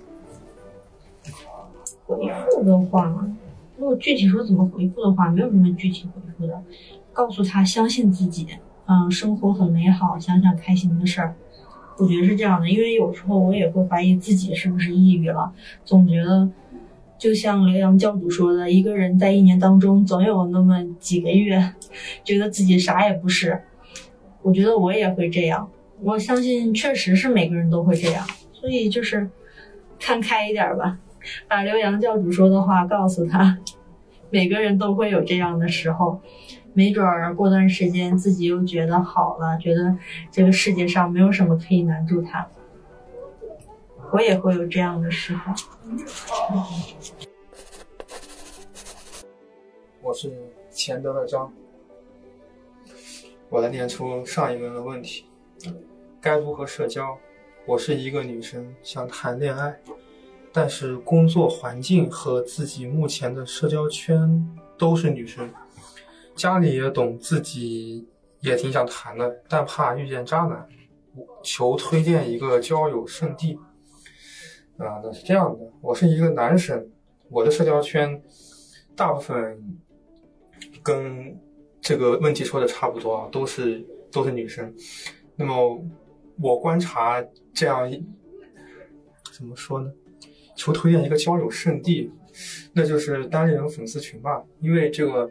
回复的话，如果具体说怎么回复的话，没有什么具体回复的，告诉他相信自己，嗯，生活很美好，想想开心的事儿。我觉得是这样的，因为有时候我也会怀疑自己是不是抑郁了，总觉得就像刘洋教主说的，一个人在一年当中总有那么几个月，觉得自己啥也不是。我觉得我也会这样，我相信确实是每个人都会这样，所以就是看开一点吧，把刘洋教主说的话告诉他，每个人都会有这样的时候。没准儿过段时间自己又觉得好了，觉得这个世界上没有什么可以难住他。我也会有这样的时候。我是钱德的张，我来念出上一个的问题：该如何社交？我是一个女生，想谈恋爱，但是工作环境和自己目前的社交圈都是女生。家里也懂，自己也挺想谈的，但怕遇见渣男，求推荐一个交友圣地。啊，那是这样的，我是一个男生，我的社交圈大部分跟这个问题说的差不多啊，都是都是女生。那么我观察这样一怎么说呢？求推荐一个交友圣地，那就是单人粉丝群吧，因为这个。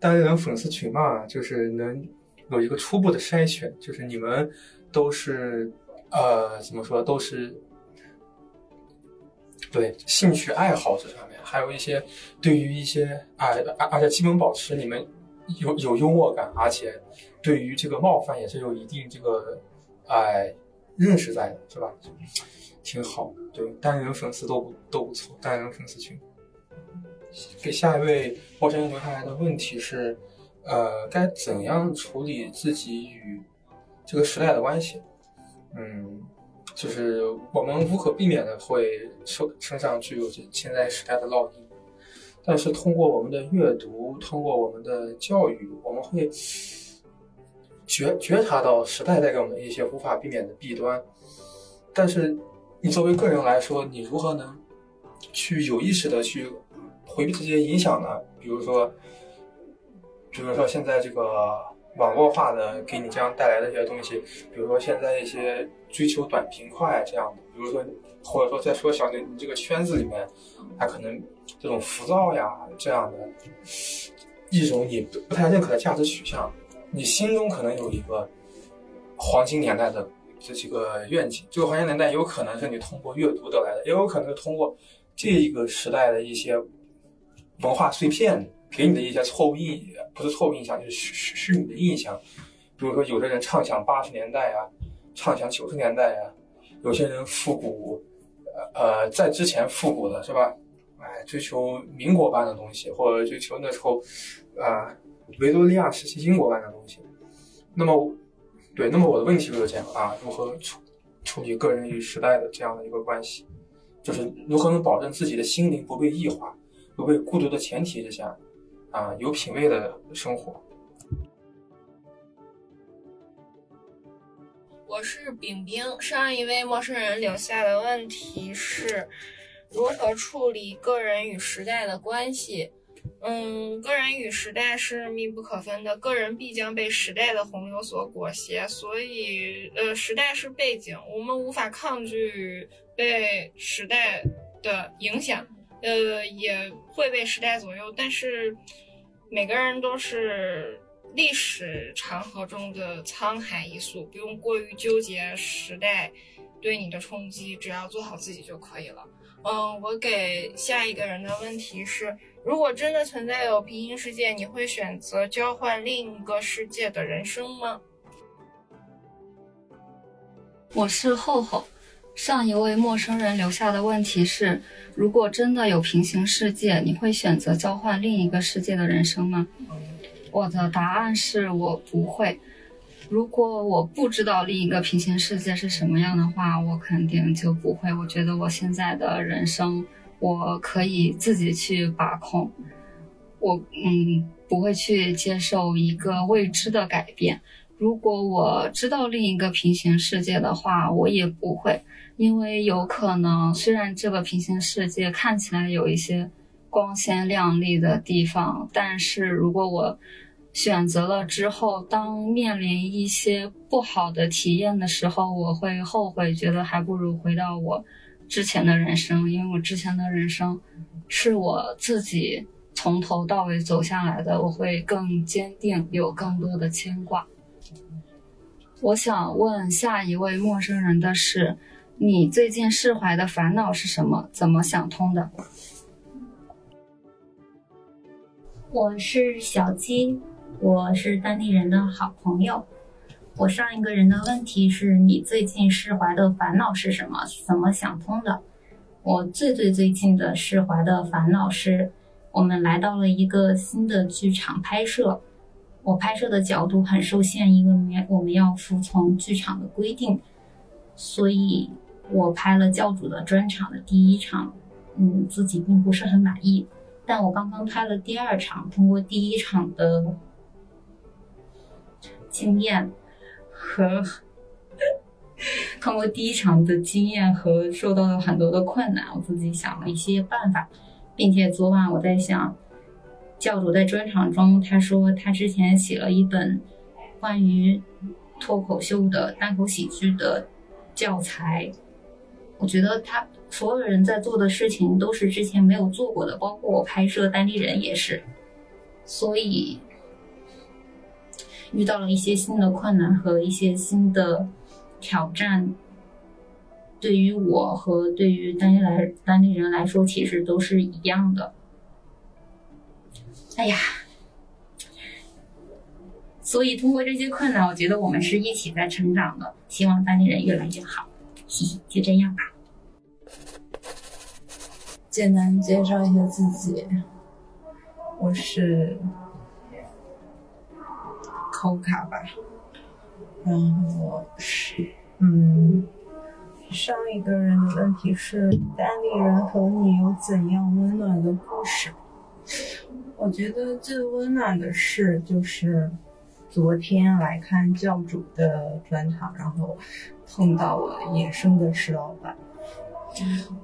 单人粉丝群嘛，就是能有一个初步的筛选，就是你们都是呃怎么说，都是对兴趣爱好这上面，还有一些对于一些啊而而且基本保持你们有有幽默感，而且对于这个冒犯也是有一定这个哎认识在的，是吧？挺好，对单人粉丝都不都不错，单人粉丝群。给下一位陌生人留下来的问题是，呃，该怎样处理自己与这个时代的关系？嗯，就是我们无可避免的会身身上具有这现在时代的烙印，但是通过我们的阅读，通过我们的教育，我们会觉觉察到时代带给我们一些无法避免的弊端。但是你作为个人来说，你如何能去有意识的去？回避这些影响呢？比如说，比如说现在这个网络化的给你这样带来的一些东西，比如说现在一些追求短平快这样的，比如说或者说再说小点，你这个圈子里面，他可能这种浮躁呀这样的一种你不太认可的价值取向，你心中可能有一个黄金年代的这几个愿景。这个黄金年代有可能是你通过阅读得来的，也有可能是通过这一个时代的一些文化碎片给你的一些错误印，不是错误印象，就是虚虚虚拟的印象。比如说，有的人畅想八十年代啊，畅想九十年代啊，有些人复古，呃呃，在之前复古的是吧？哎，追求民国般的东西，或者追求那时候啊维多利亚时期英国般的东西。那么，对，那么我的问题就是这样啊，如何处处理个人与时代的这样的一个关系，就是如何能保证自己的心灵不被异化，不被孤独的前提之下，啊，有品位的生活。我是饼饼，上一位陌生人留下的问题是如何处理个人与时代的关系。嗯，个人与时代是密不可分的，个人必将被时代的洪流所裹挟，所以，呃，时代是背景，我们无法抗拒被时代的影响，呃，也会被时代左右，但是每个人都是。历史长河中的沧海一粟，不用过于纠结时代对你的冲击，只要做好自己就可以了。嗯，我给下一个人的问题是：如果真的存在有平行世界，你会选择交换另一个世界的人生吗？我是厚厚，上一位陌生人留下的问题是：如果真的有平行世界，你会选择交换另一个世界的人生吗？我的答案是我不会。如果我不知道另一个平行世界是什么样的话，我肯定就不会。我觉得我现在的人生，我可以自己去把控。我嗯，不会去接受一个未知的改变。如果我知道另一个平行世界的话，我也不会，因为有可能虽然这个平行世界看起来有一些光鲜亮丽的地方，但是如果我选择了之后，当面临一些不好的体验的时候，我会后悔，觉得还不如回到我之前的人生，因为我之前的人生是我自己从头到尾走下来的，我会更坚定，有更多的牵挂。我想问下一位陌生人的是，你最近释怀的烦恼是什么？怎么想通的？我是小鸡。我是当地人的好朋友。我上一个人的问题是你最近释怀的烦恼是什么？怎么想通的？我最最最近的释怀的烦恼是，我们来到了一个新的剧场拍摄，我拍摄的角度很受限，因为我们要服从剧场的规定，所以我拍了教主的专场的第一场，嗯，自己并不是很满意。但我刚刚拍了第二场，通过第一场的。经验和 [laughs] 通过第一场的经验和受到了很多的困难，我自己想了一些办法，并且昨晚我在想，教主在专场中他说他之前写了一本关于脱口秀的单口喜剧的教材，我觉得他所有人在做的事情都是之前没有做过的，包括我拍摄单立人也是，所以。遇到了一些新的困难和一些新的挑战，对于我和对于当地来当地人来说，其实都是一样的。哎呀，所以通过这些困难，我觉得我们是一起在成长的。希望当地人越来越好。嘻嘻，就这样吧。简单介绍一下自己，我是。抽卡吧，然后是嗯，上一个人的问题是单立人和你有怎样温暖的故事？我觉得最温暖的事就是昨天来看教主的专场，然后碰到了野生的石老板，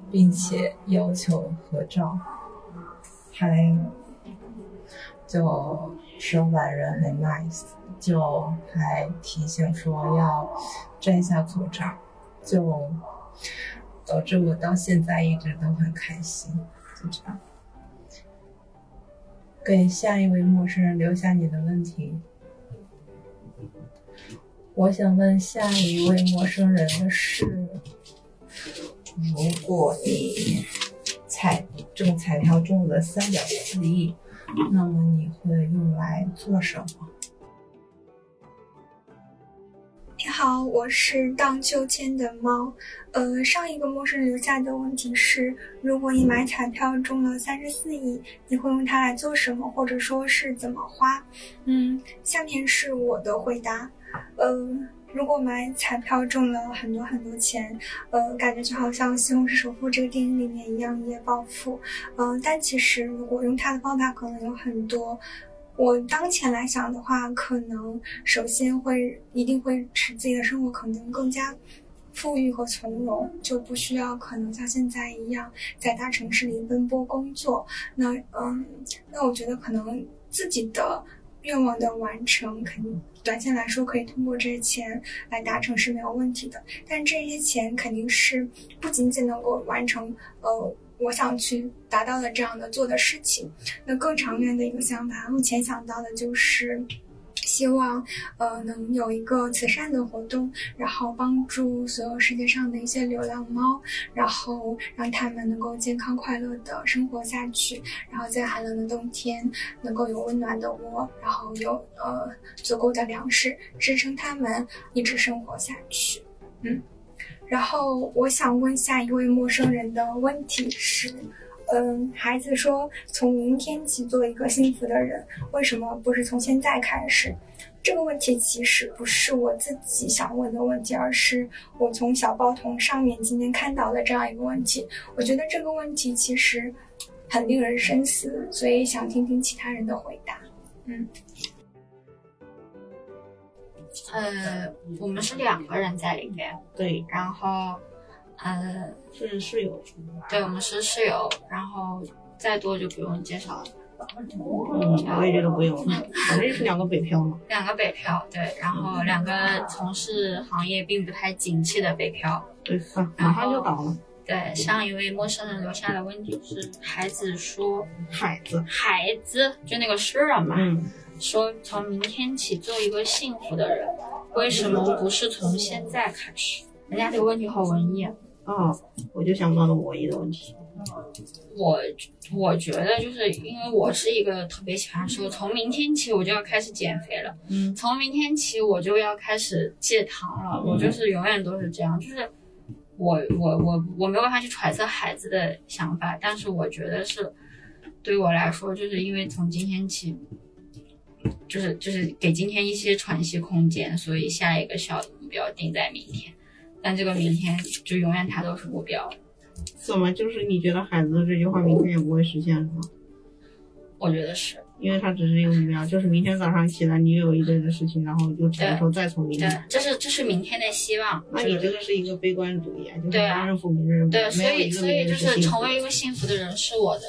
并且要求合照，还就石老板人很 nice。就还提醒说要摘下口罩，就导致我到现在一直都很开心。就这样，给下一位陌生人留下你的问题。我想问下一位陌生人的是：如果你彩中彩票中了三点四亿，那么你会用来做什么？你好，我是荡秋千的猫。呃，上一个陌生人留下的问题是：如果你买彩票中了三十四亿，你会用它来做什么，或者说是怎么花？嗯，下面是我的回答。呃，如果买彩票中了很多很多钱，呃，感觉就好像《西红柿首富》这个电影里面一样一夜暴富。嗯、但其实如果用它的方法可能有很多。我当前来想的话，可能首先会一定会使自己的生活可能更加富裕和从容，就不需要可能像现在一样在大城市里奔波工作。那嗯，那我觉得可能自己的愿望的完成，肯定短线来说可以通过这些钱来达成是没有问题的。但这些钱肯定是不仅仅能够完成呃。我想去达到的这样的做的事情，那更长远的一个想法，目前想到的就是，希望呃能有一个慈善的活动，然后帮助所有世界上的一些流浪猫，然后让它们能够健康快乐的生活下去，然后在寒冷的冬天能够有温暖的窝，然后有呃足够的粮食支撑它们一直生活下去，嗯。然后我想问下一位陌生人的问题是，嗯，孩子说从明天起做一个幸福的人，为什么不是从现在开始？这个问题其实不是我自己想问的问题，而是我从小报童上面今天看到的这样一个问题。我觉得这个问题其实很令人深思，所以想听听其他人的回答。嗯。呃，我们是两个人在里面，对，然后，呃，是室友，对，我们是室友，然后再多就不用介绍了。嗯，我也觉得不用，[laughs] 反正就是两个北漂嘛。两个北漂，对，然后两个从事行业并不太景气的北漂，对，啊，马上就倒了。对，上一位陌生人留下的问题是，孩子说，孩子，孩子，就那个诗人嘛，嗯。说从明天起做一个幸福的人，为什么不是从现在开始？人家这个问题好文艺啊！哦，我就想到了我一个问题。我我觉得就是因为我是一个特别喜欢说，从明天起我就要开始减肥了，嗯，从明天起我就要开始戒糖了，我就是永远都是这样，就是我我我我没有办法去揣测孩子的想法，但是我觉得是对我来说，就是因为从今天起。就是就是给今天一些喘息空间，所以下一个小的目标定在明天，但这个明天就永远它都是目标。怎么就是你觉得孩子的这句话明天也不会实现是吗？我觉得是，因为它只是一个目标，就是明天早上起来你有一堆的事情，然后就只能说再从明天。对，这是这是明天的希望。那你这个是一个悲观主义啊，就是对啊，日复明日。对，所以所以就是是成为一个幸福的人是我的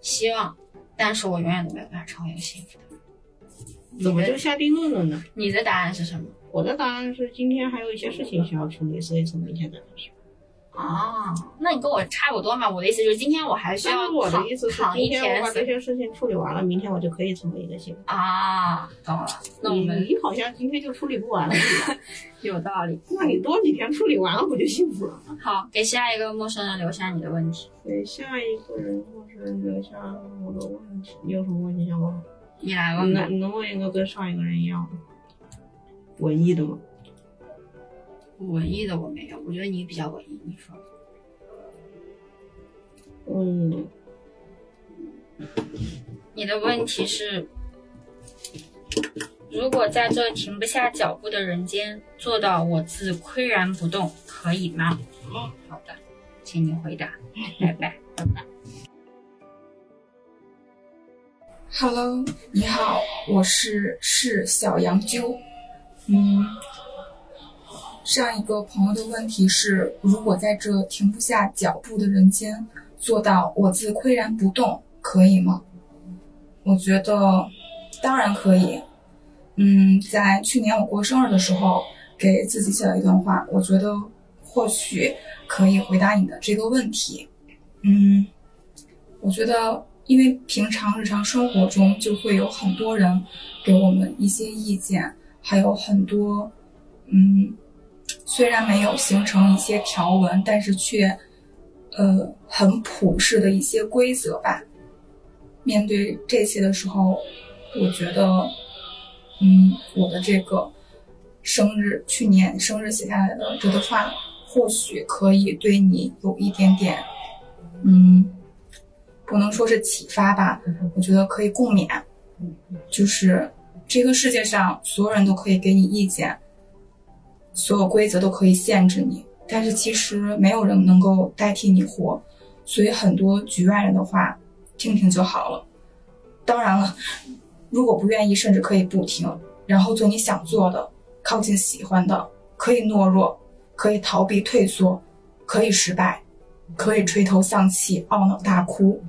希望，但是我永远都没有办法成为一个幸福的人。怎么就下定论了呢？你的答案是什么？我的答案是今天还有一些事情需要处理，所以从明天再开始。啊，那你跟我差不多嘛。我的意思就是今天我还需要我的意思是，今天我把这些事情处理完了，明天我就可以成为一个幸福。啊，懂了。那我们你你好像今天就处理不完了。[laughs] 有道理。那你多几天处理完了，不就幸福了吗？好，给下一个陌生人留下你的问题。给下一个人陌生人留下我的问题，你有什么问题想问？你来问吧。能能问一个跟上一个人一样的文艺的吗？文艺的我没有，我觉得你比较文艺，你说。嗯，你的问题是，如果在这停不下脚步的人间做到我自岿然不动，可以吗？嗯，好的，请你回答，拜拜，拜拜。Hello，你好，我是是小杨啾。嗯，上一个朋友的问题是，如果在这停不下脚步的人间做到我自岿然不动，可以吗？我觉得当然可以。嗯，在去年我过生日的时候，给自己写了一段话，我觉得或许可以回答你的这个问题。嗯，我觉得。因为平常日常生活中就会有很多人给我们一些意见，还有很多嗯，虽然没有形成一些条文，但是却呃很普世的一些规则吧。面对这些的时候，我觉得，嗯，我的这个生日，去年生日写下来的这段话，或许可以对你有一点点，嗯，不能说是启发吧，我觉得可以共勉。就是这个世界上所有人都可以给你意见，所有规则都可以限制你，但是其实没有人能够代替你活，所以很多局外人的话。听听就好了。当然了，如果不愿意，甚至可以不听，然后做你想做的，靠近喜欢的，可以懦弱，可以逃避退缩，可以失败，可以垂头丧气、懊恼大哭，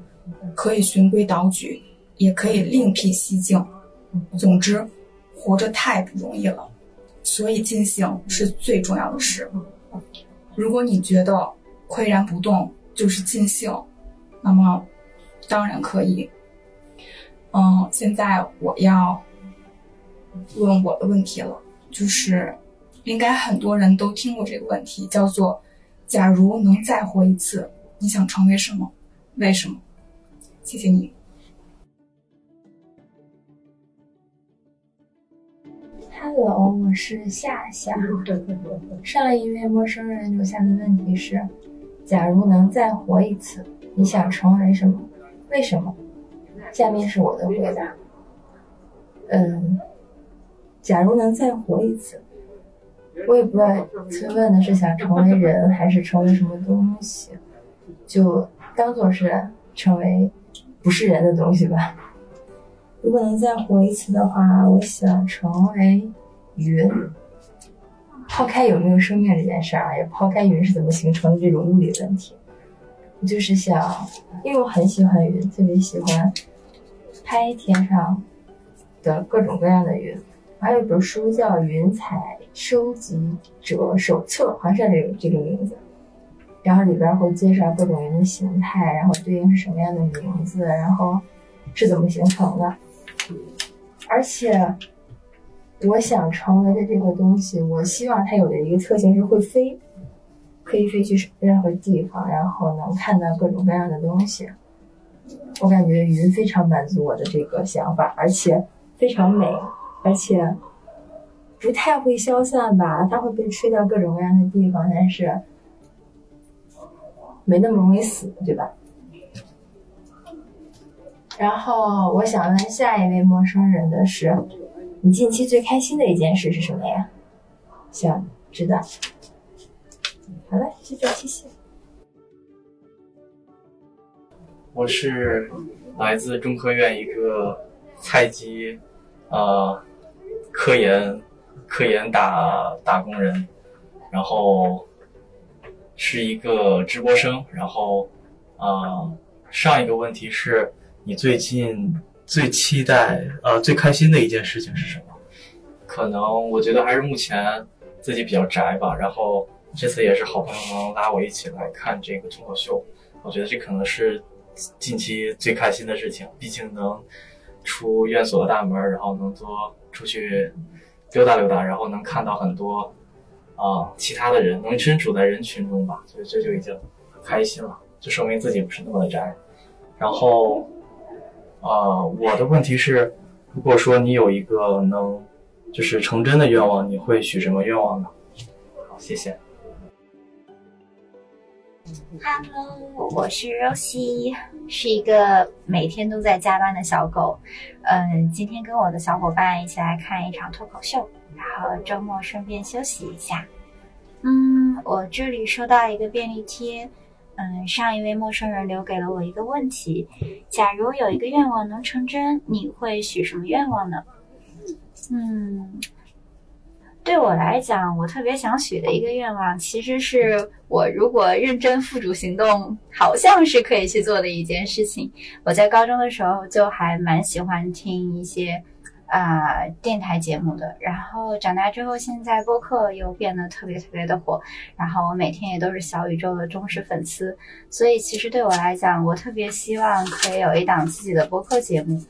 可以循规蹈矩，也可以另辟蹊径。总之，活着太不容易了，所以尽兴是最重要的事。如果你觉得岿然不动就是尽兴，那么。当然可以。嗯，现在我要问我的问题了，就是应该很多人都听过这个问题，叫做“假如能再活一次，你想成为什么？为什么？”谢谢你。Hello，我是夏夏。上一位陌生人留下的问题是：“假如能再活一次，你想成为什么？”为什么？下面是我的回答。嗯，假如能再活一次，我也不知道他问的是想成为人还是成为什么东西，就当做是成为不是人的东西吧。如果能再活一次的话，我想成为云。抛开有没有生命这件事儿啊，也抛开云是怎么形成的这种物理问题。我就是想，因为我很喜欢云，特别喜欢拍天上的各种各样的云。还有一本书叫《云彩收集者手册》，好像是这个这个名字。然后里边会介绍各种云的形态，然后对应是什么样的名字，然后是怎么形成的。而且，我想成为的这个东西，我希望它有的一个特性是会飞。可以飞去任何地方，然后能看到各种各样的东西。我感觉云非常满足我的这个想法，而且非常美，而且不太会消散吧？它会被吹到各种各样的地方，但是没那么容易死，对吧？然后我想问下一位陌生人的是：你近期最开心的一件事是什么呀？想知道。好了，就这，谢谢。我是来自中科院一个菜鸡，呃，科研科研打打工人，然后是一个直播生，然后啊，上一个问题是你最近最期待呃最开心的一件事情是什么？可能我觉得还是目前自己比较宅吧，然后。这次也是好朋友们拉我一起来看这个脱口秀，我觉得这可能是近期最开心的事情。毕竟能出院所的大门，然后能多出去溜达溜达，然后能看到很多啊其他的人，能身处在人群中吧，所以这就已经很开心了，就说明自己不是那么的宅。然后啊，我的问题是，如果说你有一个能就是成真的愿望，你会许什么愿望呢？好，谢谢。Hello，我是 Rosie，是一个每天都在加班的小狗。嗯，今天跟我的小伙伴一起来看一场脱口秀，然后周末顺便休息一下。嗯，我这里收到一个便利贴。嗯，上一位陌生人留给了我一个问题：假如有一个愿望能成真，你会许什么愿望呢？嗯。对我来讲，我特别想许的一个愿望，其实是我如果认真付诸行动，好像是可以去做的一件事情。我在高中的时候就还蛮喜欢听一些啊电台节目的，然后长大之后，现在播客又变得特别特别的火，然后我每天也都是小宇宙的忠实粉丝，所以其实对我来讲，我特别希望可以有一档自己的播客节目。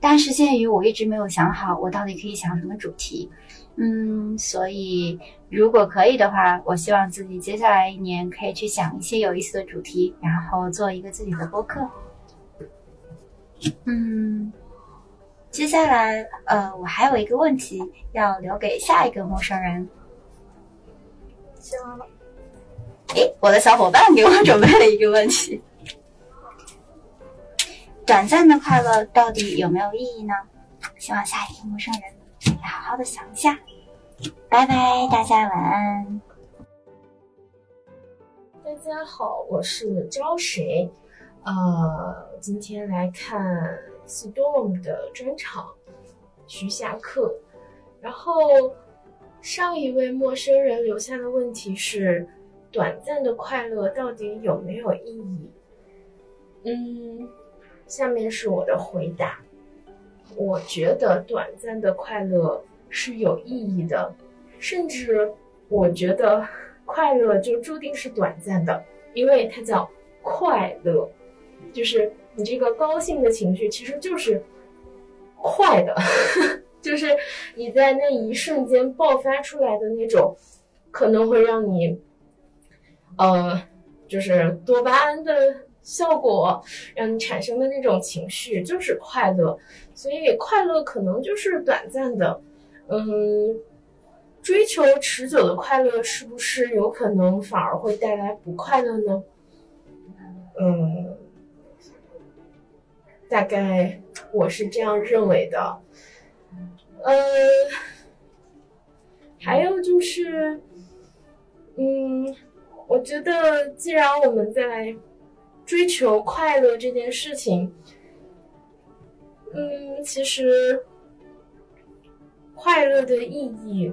但是鉴于我一直没有想好我到底可以想什么主题，嗯，所以如果可以的话，我希望自己接下来一年可以去想一些有意思的主题，然后做一个自己的播客。嗯，接下来呃，我还有一个问题要留给下一个陌生人。加了。诶，我的小伙伴给我准备了一个问题：短暂的快乐到底有没有意义呢？希望下一个陌生人可以好好的想一下。拜拜，大家晚安。大家好，我是招谁？呃，今天来看 Storm 的专场，徐霞客。然后上一位陌生人留下的问题是：短暂的快乐到底有没有意义？嗯，下面是我的回答。我觉得短暂的快乐是有意义的，甚至我觉得快乐就注定是短暂的，因为它叫快乐，就是你这个高兴的情绪其实就是快的，[laughs] 就是你在那一瞬间爆发出来的那种，可能会让你，呃，就是多巴胺的效果，让你产生的那种情绪就是快乐，所以快乐可能就是短暂的，嗯，追求持久的快乐是不是有可能反而会带来不快乐呢？嗯，大概我是这样认为的。呃，还有就是，嗯，我觉得既然我们在追求快乐这件事情，嗯，其实快乐的意义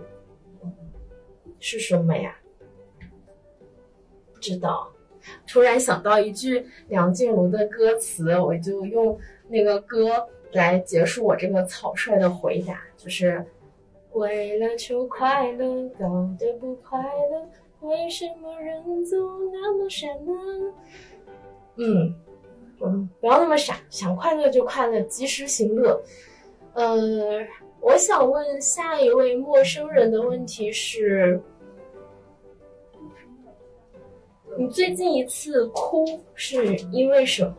是什么呀？不知道。突然想到一句梁静茹的歌词，我就用那个歌来结束我这个草率的回答，就是为了求快乐搞得不快乐，为什么人总那么傻呢？嗯嗯，不要那么傻，想快乐就快乐，及时行乐。呃，我想问下一位陌生人的问题是。你最近一次哭是因为什么？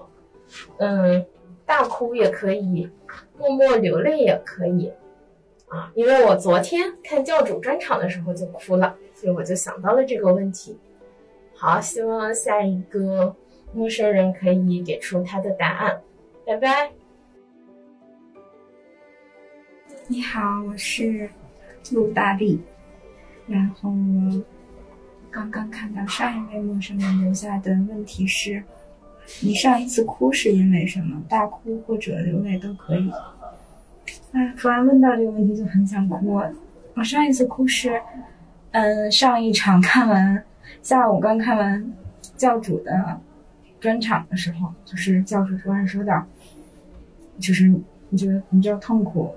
嗯，大哭也可以，默默流泪也可以，啊，因为我昨天看教主专场的时候就哭了，所以我就想到了这个问题。好，希望下一个陌生人可以给出他的答案。拜拜。你好，我是陆大力，然后刚刚看到上一位陌生人留下的问题是：你上一次哭是因为什么？大哭或者流泪都可以。哎，突然问到这个问题就很想哭。我上一次哭是，嗯，上一场看完下午刚看完教主的专场的时候，就是教主突然说到，就是你觉得你知道痛苦，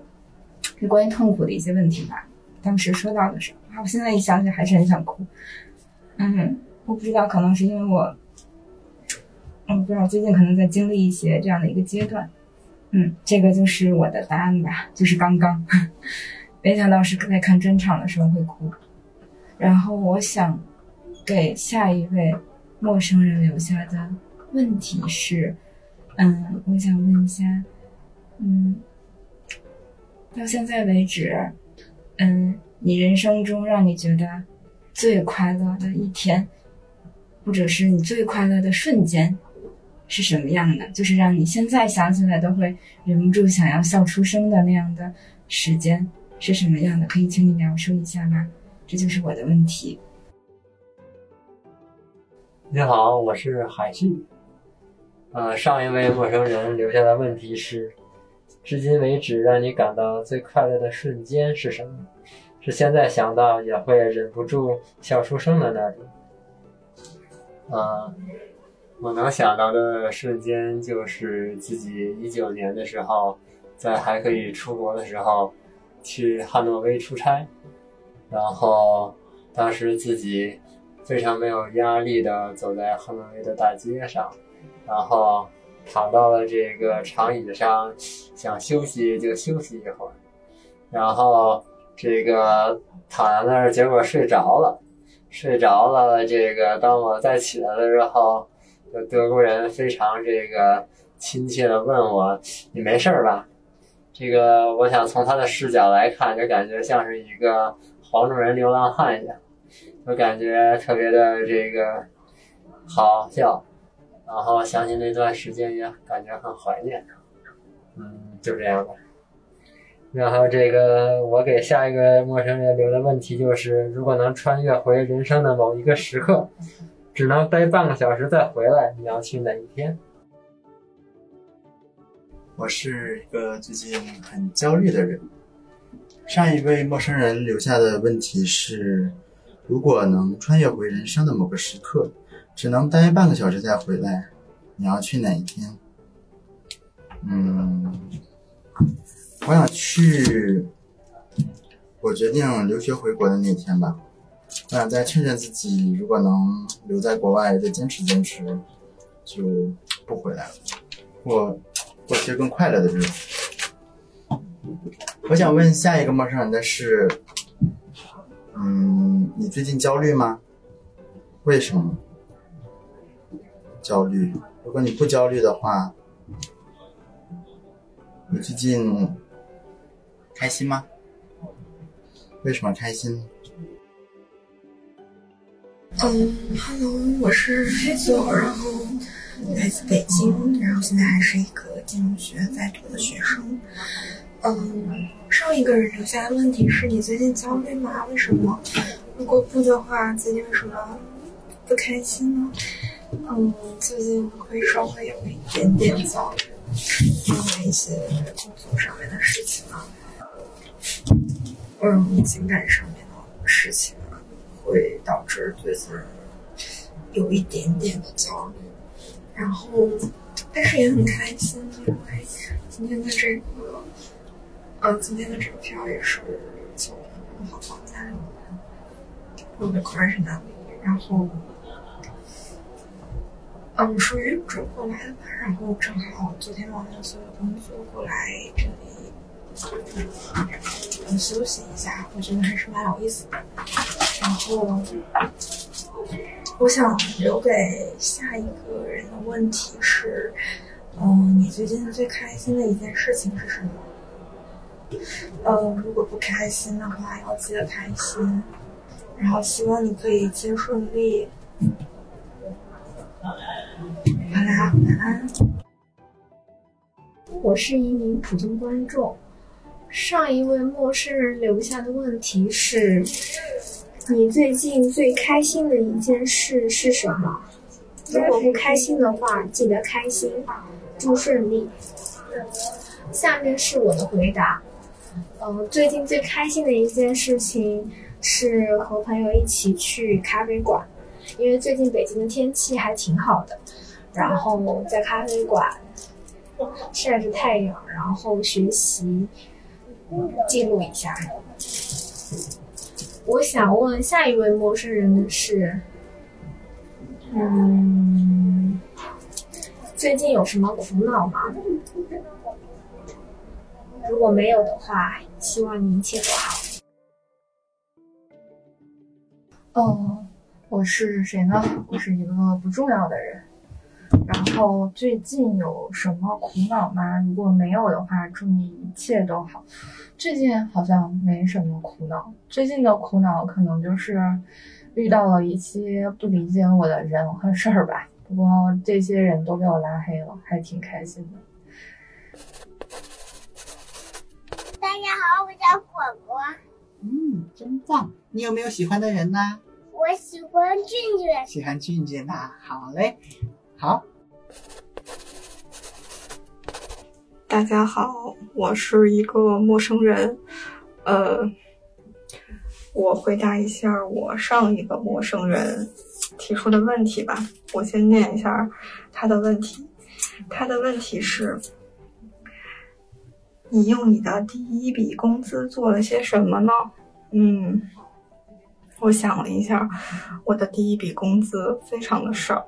就关于痛苦的一些问题吧。当时说到的时候，啊我现在一想起还是很想哭。嗯，我不知道，可能是因为我，嗯，不知道最近可能在经历一些这样的一个阶段。嗯，这个就是我的答案吧，就是刚刚，[laughs] 没想到是在看专场的时候会哭。然后我想给下一位陌生人留下的问题是，嗯，我想问一下，嗯，到现在为止，嗯，你人生中让你觉得最快乐的一天，或者是你最快乐的瞬间，是什么样的？就是让你现在想起来都会忍不住想要笑出声的那样的时间是什么样的？可以请你描述一下吗？这就是我的问题。你好，我是海旭。呃，上一位陌生人留下的问题是：至今为止让你感到最快乐的瞬间是什么？是现在想到也会忍不住笑出声的那种。呃，我能想到的瞬间就是自己一九年的时候，在还可以出国的时候，去汉诺威出差，然后当时自己非常没有压力的走在汉诺威的大街上，然后躺到了这个长椅上，想休息就休息一会儿，然后这个躺在那儿，结果睡着了，睡着了。这个当我再起来了之后，德国人非常这个亲切的问我：“你没事吧？”这个我想从他的视角来看，就感觉像是一个黄种人流浪汉一样，就感觉特别的这个好笑。然后想起那段时间，也感觉很怀念。嗯，就这样吧。然后这个我给下一个陌生人留的问题就是：如果能穿越回人生的某一个时刻，只能待半个小时再回来，你要去哪一天？我是一个最近很焦虑的人。上一位陌生人留下的问题是：如果能穿越回人生的某个时刻。只能待半个小时再回来，你要去哪一天？嗯，我想去，我决定留学回国的那天吧。我想再劝劝自己，如果能留在国外再坚持坚持，就不回来了，过过些更快乐的日子。我想问下一个陌生人的是，嗯，你最近焦虑吗？为什么？焦虑。如果你不焦虑的话，你最近开心吗？为什么开心？嗯，Hello，我是黑左，然后来自北京，然后现在还是一个金融学在读的学生。嗯，上一个人留下的问题是你最近焦虑吗？为什么？如果不的话，最近为什么不开心呢？嗯，最近会稍微有一点点焦虑，因为一些工作上面的事情啊，嗯，情感上面的事情，会导致最近有一点点的焦虑。然后，但是也很开心，因为今天的这个，呃，今天的这个票也是从好房家里我的客人是哪里？然后。嗯，属于转过来的吧，然后正好昨天忙完所有工作过来这里，嗯，休息一下，我觉得还是蛮有意思的。然后，我想留给下一个人的问题是，嗯，你最近最开心的一件事情是什么？呃，如果不开心的话，要记得开心。然后希望你可以一切顺利。好啦，晚安。我是一名普通观众。上一位陌生人留下的问题是：你最近最开心的一件事是什么？如果不开心的话，记得开心，祝顺利。下面是我的回答。呃，最近最开心的一件事情是和朋友一起去咖啡馆。因为最近北京的天气还挺好的，然后在咖啡馆晒着太阳，然后学习记录一下。我想问下一位陌生人的是，嗯，最近有什么苦恼吗？如果没有的话，希望你一切都好。哦。我是谁呢？我是一个不重要的人。然后最近有什么苦恼吗？如果没有的话，祝你一切都好。最近好像没什么苦恼。最近的苦恼可能就是遇到了一些不理解我的人和事儿吧。不过这些人都被我拉黑了，还挺开心的。大家好，我叫果果。嗯，真棒。你有没有喜欢的人呢？我喜欢俊俊，喜欢俊俊呐，好嘞，好。大家好，我是一个陌生人，呃，我回答一下我上一个陌生人提出的问题吧。我先念一下他的问题，他的问题是：你用你的第一笔工资做了些什么呢？嗯。我想了一下，我的第一笔工资非常的少，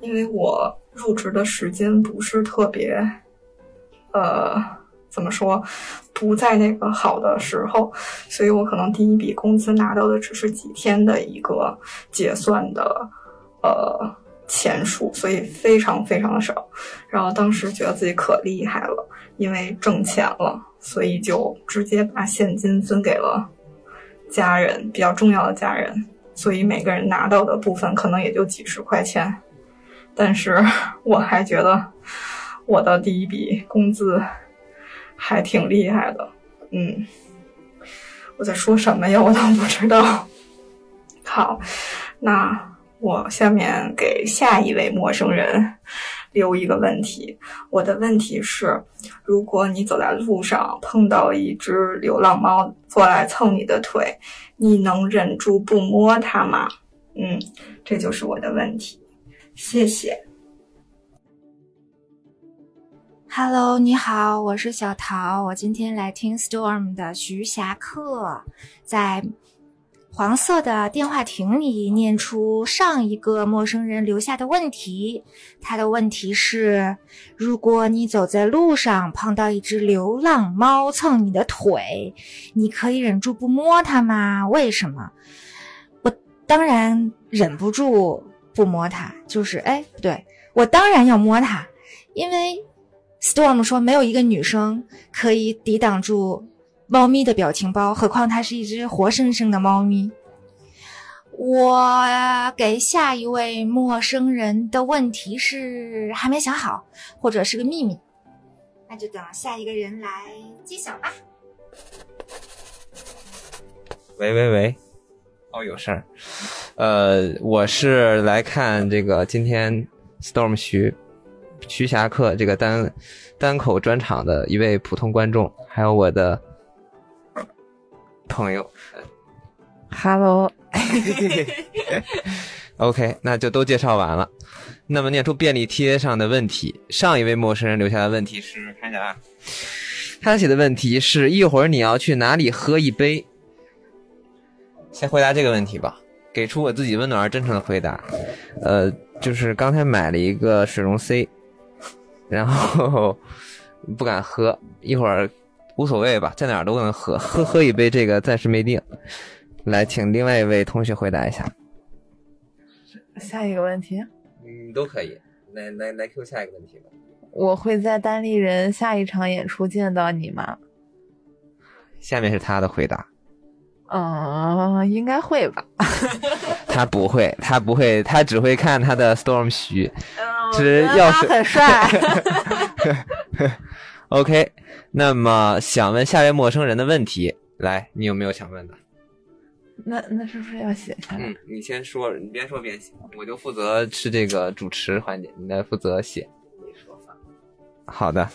因为我入职的时间不是特别，呃，怎么说，不在那个好的时候，所以我可能第一笔工资拿到的只是几天的一个结算的，呃，钱数，所以非常非常的少。然后当时觉得自己可厉害了，因为挣钱了，所以就直接把现金分给了家人，比较重要的家人。所以每个人拿到的部分可能也就几十块钱，但是 [laughs] 我还觉得我的第一笔工资还挺厉害的。嗯，我在说什么呀？我都不知道。好，那我下面给下一位陌生人留一个问题。我的问题是：如果你走在路上碰到一只流浪猫过来蹭你的腿，你能忍住不摸它吗？嗯，这就是我的问题。谢谢。Hello，你好，我是小桃，我今天来听 Storm 的徐霞客，在黄色的电话亭里念出上一个陌生人留下的问题。他的问题是：如果你走在路上碰到一只流浪猫蹭你的腿，你可以忍住不摸它吗？为什么？我当然忍不住不摸它，就是哎，不对我当然要摸它，因为。Storm 说：“没有一个女生可以抵挡住猫咪的表情包，何况它是一只活生生的猫咪。”我给下一位陌生人的问题是还没想好，或者是个秘密，那就等下一个人来揭晓吧。喂喂喂，哦，有事儿。呃，我是来看这个今天 Storm 徐。徐霞客这个单单口专场的一位普通观众，还有我的朋友，Hello，OK，[laughs] 那就都介绍完了。那么念出便利贴上的问题，上一位陌生人留下的问题是，看一下啊，他写的问题是一会儿你要去哪里喝一杯？先回答这个问题吧，给出我自己温暖而真诚的回答。呃，就是刚才买了一个水溶 C。然后不敢喝，一会儿无所谓吧，在哪儿都能喝，喝喝一杯，这个暂时没定。来，请另外一位同学回答一下。下一个问题，嗯，都可以。来来来，Q 下一个问题吧。我会在单立人下一场演出见到你吗？下面是他的回答。嗯，应该会吧。[laughs] 他不会，他不会，他只会看他的 Storm 徐。只要是很帅。[laughs] OK，那么想问下位陌生人的问题，来，你有没有想问的？那那是不是要写下来？嗯，你先说，你边说边写，我就负责吃这个主持环节，你来负责写。好的，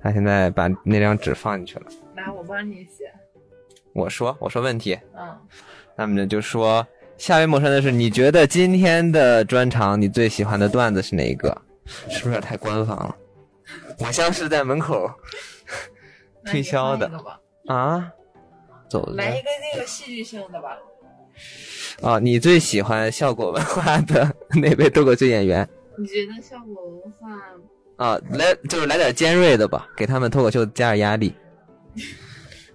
他现在把那张纸放进去了。来，我帮你写。我说，我说问题。嗯。那么就说。下位陌生的是，你觉得今天的专场你最喜欢的段子是哪一个？是不是有点太官方了？我像是在门口推销的啊。走来一个那个戏剧性的吧。啊，你最喜欢效果文化的哪位脱口秀演员？你觉得效果文化？啊，来就是来点尖锐的吧，给他们脱口秀加点压力。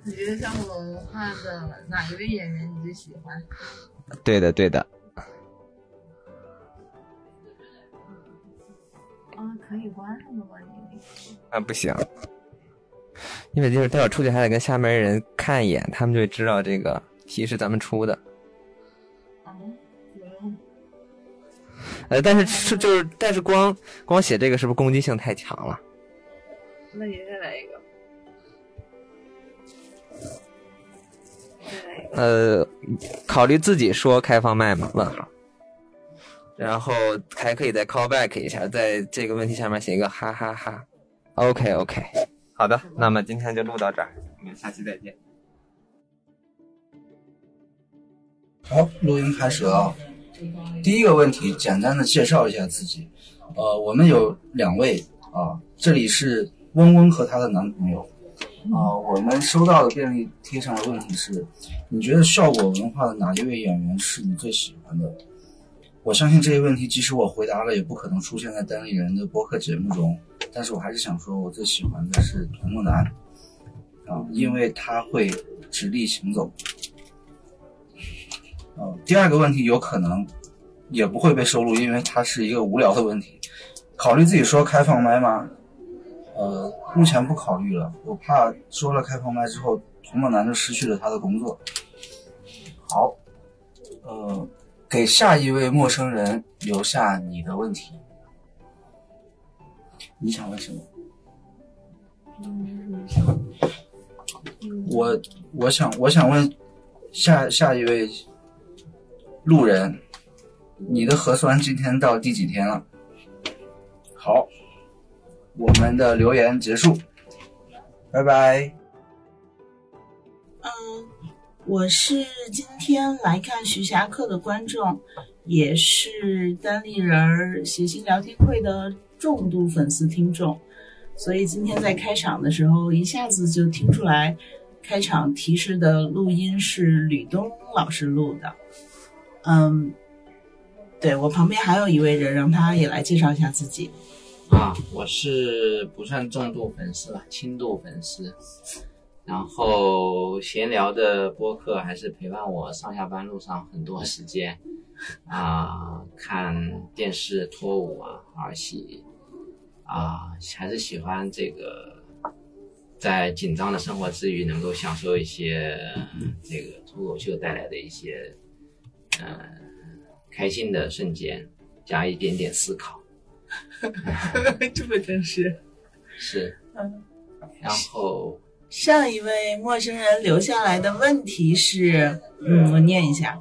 你觉得效果文化的哪一位演员你最喜欢？对的，对的。啊，可以关上的吗？你啊，不行，因为就是待会儿出去还得跟下面人看一眼，他们就会知道这个题是咱们出的。呃，但是是就是，但是光光写这个是不是攻击性太强了？那你再来一个。呃，考虑自己说开放麦吗？问号。然后还可以再 call back 一下，在这个问题下面写一个哈哈哈。OK OK，好的，那么今天就录到这儿，我们下期再见。好，录音开始了。第一个问题，简单的介绍一下自己。呃，我们有两位啊，这里是温温和她的男朋友。啊，我们收到的便利贴上的问题是：你觉得效果文化的哪一位演员是你最喜欢的？我相信这些问题，即使我回答了，也不可能出现在单立人的播客节目中。但是我还是想说，我最喜欢的是土木男啊，因为他会直立行走。呃，第二个问题有可能也不会被收录，因为它是一个无聊的问题。考虑自己说开放麦吗？呃，目前不考虑了，我怕说了开放麦之后，童梦男就失去了他的工作。好，呃，给下一位陌生人留下你的问题。你想问什么？我我想我想问下下一位路人，你的核酸今天到第几天了？好，我们的留言结束，拜拜。嗯，我是今天来看徐霞客的观众，也是单立人儿谐星聊天会的重度粉丝听众，所以今天在开场的时候，一下子就听出来，开场提示的录音是吕东老师录的。嗯，对我旁边还有一位人，让他也来介绍一下自己。啊，我是不算重度粉丝吧，轻度粉丝。然后闲聊的播客还是陪伴我上下班路上很多时间啊，看电视、脱舞啊、儿戏啊，还是喜欢这个在紧张的生活之余能够享受一些这个脱口秀带来的一些嗯开心的瞬间，加一点点思考。[laughs] 这么真实。是，嗯，然后上一位陌生人留下来的问题是，嗯，我念一下，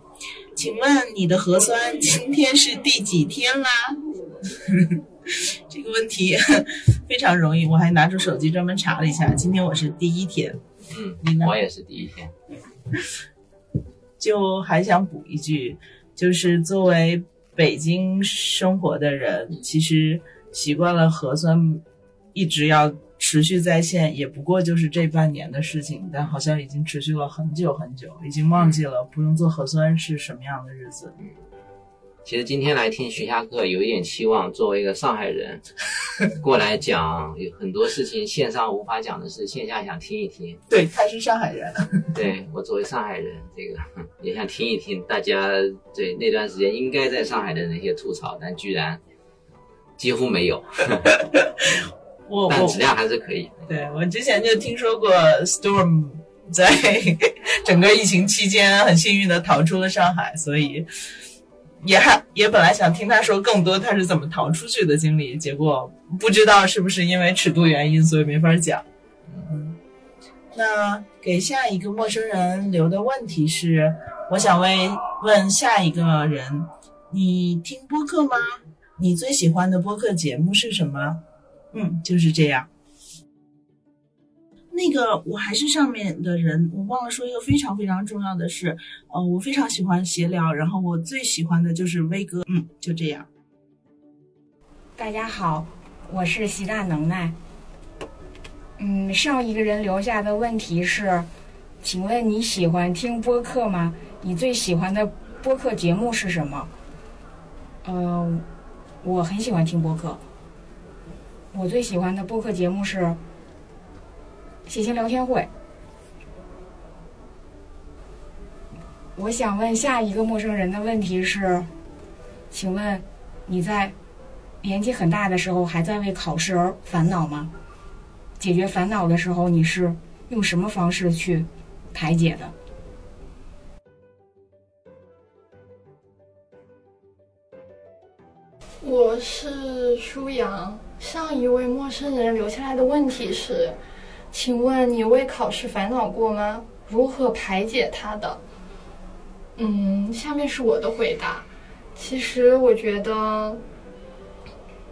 请问你的核酸今天是第几天啦？[laughs] 这个问题 [laughs] 非常容易，我还拿出手机专门查了一下，今天我是第一天。嗯，你呢？我也是第一天。就还想补一句，就是作为北京生活的人，其实习惯了核酸一直要持续在线，也不过就是这半年的事情，但好像已经持续了很久很久，已经忘记了不用做核酸是什么样的日子。其实今天来听徐霞客，有一点期望，作为一个上海人 [laughs] 过来讲，有很多事情线上无法讲的事，线下想听一听。对，他是上海人。对我作为上海人，这个 [laughs] 也想听一听大家对那段时间应该在上海的那些吐槽，但居然几乎没有。[laughs] 我但质量还是可以。对我之前就听说过 Storm 在整个疫情期间很幸运的逃出了上海，所以也还也本来想听他说更多他是怎么逃出去的经历，结果不知道是不是因为尺度原因，所以没法讲。嗯，那给下一个陌生人留的问题是，我想问问下一个人，你听播客吗？你最喜欢的播客节目是什么？嗯，就是这样。那个我还是上面的人，我忘了说一个非常非常重要的事，呃，我非常喜欢闲聊，然后我最喜欢的就是威哥，嗯，就这样。大家好，我是习大能耐。嗯，上一个人留下的问题是，请问你喜欢听播客吗？你最喜欢的播客节目是什么？呃，我很喜欢听播客。我最喜欢的播客节目是《写信聊天会》。我想问下一个陌生人的问题是：请问你在年纪很大的时候还在为考试而烦恼吗？解决烦恼的时候，你是用什么方式去排解的？我是舒阳。上一位陌生人留下来的问题是：请问你为考试烦恼过吗？如何排解它的？嗯，下面是我的回答。其实我觉得，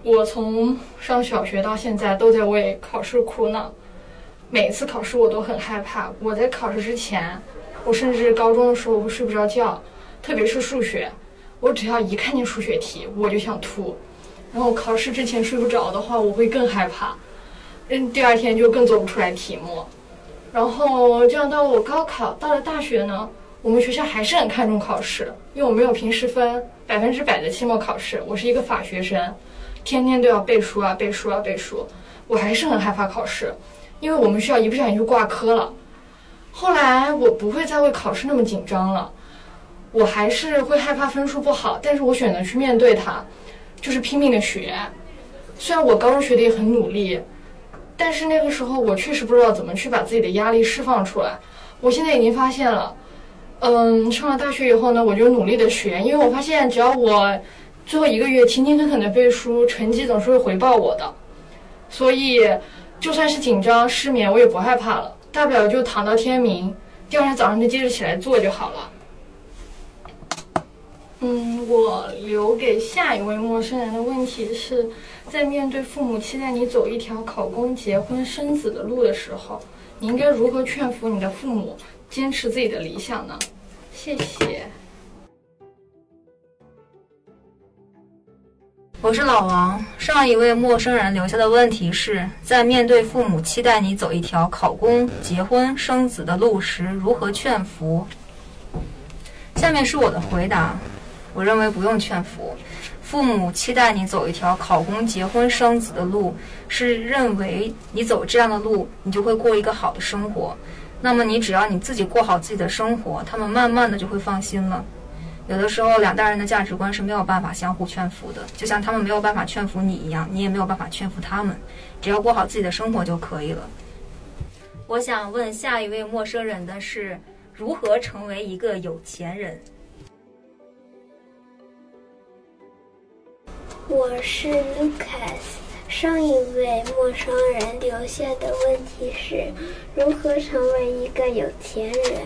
我从上小学到现在都在为考试苦恼。每次考试我都很害怕。我在考试之前，我甚至高中的时候我睡不着觉，特别是数学，我只要一看见数学题我就想吐。然后考试之前睡不着的话，我会更害怕，嗯，第二天就更做不出来题目。然后这样到我高考，到了大学呢，我们学校还是很看重考试，因为我没有平时分，百分之百的期末考试。我是一个法学生，天天都要背书啊，背书啊，背书。我还是很害怕考试，因为我们学校一不小心就挂科了。后来我不会再为考试那么紧张了，我还是会害怕分数不好，但是我选择去面对它，就是拼命的学。虽然我高中学的也很努力，但是那个时候我确实不知道怎么去把自己的压力释放出来。我现在已经发现了。嗯，上了大学以后呢，我就努力的学，因为我发现只要我最后一个月勤勤恳恳的背书，成绩总是会回报我的。所以，就算是紧张失眠，我也不害怕了，大不了就躺到天明，第二天早上就接着起来做就好了。嗯，我留给下一位陌生人的问题是，在面对父母期待你走一条考公、结婚、生子的路的时候，你应该如何劝服你的父母坚持自己的理想呢？谢谢。我是老王。上一位陌生人留下的问题是在面对父母期待你走一条考公、结婚、生子的路时，如何劝服？下面是我的回答。我认为不用劝服。父母期待你走一条考公、结婚、生子的路，是认为你走这样的路，你就会过一个好的生活。那么你只要你自己过好自己的生活，他们慢慢的就会放心了。有的时候两代人的价值观是没有办法相互劝服的，就像他们没有办法劝服你一样，你也没有办法劝服他们。只要过好自己的生活就可以了。我想问下一位陌生人的是，如何成为一个有钱人？我是 Lucas。上一位陌生人留下的问题是：如何成为一个有钱人？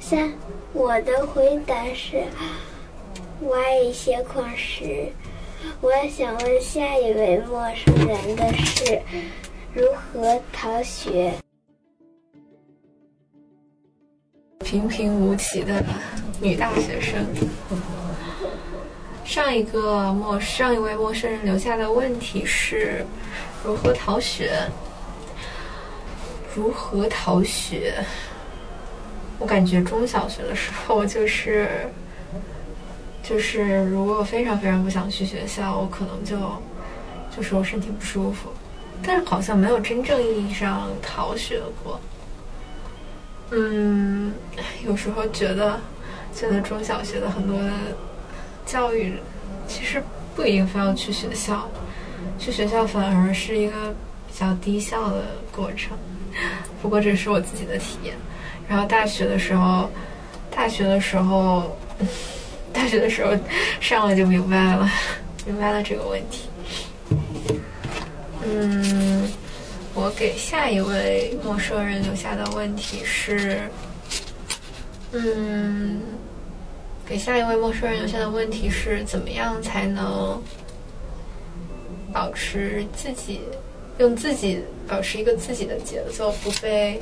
三，我的回答是：挖一些矿石。我想问下一位陌生人的是：如何逃学？平平无奇的女大学生。上一个陌上一位陌生人留下的问题是：如何逃学？如何逃学？我感觉中小学的时候就是，就是如果非常非常不想去学校，我可能就就说我身体不舒服，但是好像没有真正意义上逃学过。嗯，有时候觉得觉得中小学的很多。教育其实不一定非要去学校，去学校反而是一个比较低效的过程。不过这是我自己的体验。然后大学的时候，大学的时候，大学的时候上了就明白了，[laughs] 明白了这个问题。嗯，我给下一位陌生人留下的问题是，嗯。给下一位陌生人留下的问题是：怎么样才能保持自己，用自己保持一个自己的节奏，不被……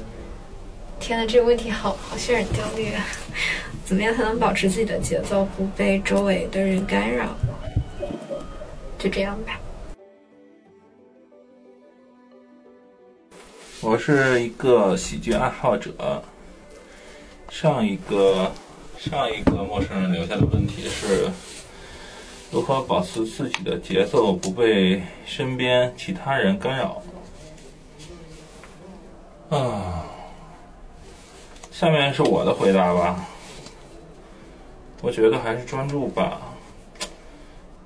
天呐，这个问题好好让人焦虑啊！怎么样才能保持自己的节奏，不被周围的人干扰？就这样吧。我是一个喜剧爱好者，上一个。上一个陌生人留下的问题是：如何保持自己的节奏，不被身边其他人干扰？啊，下面是我的回答吧。我觉得还是专注吧。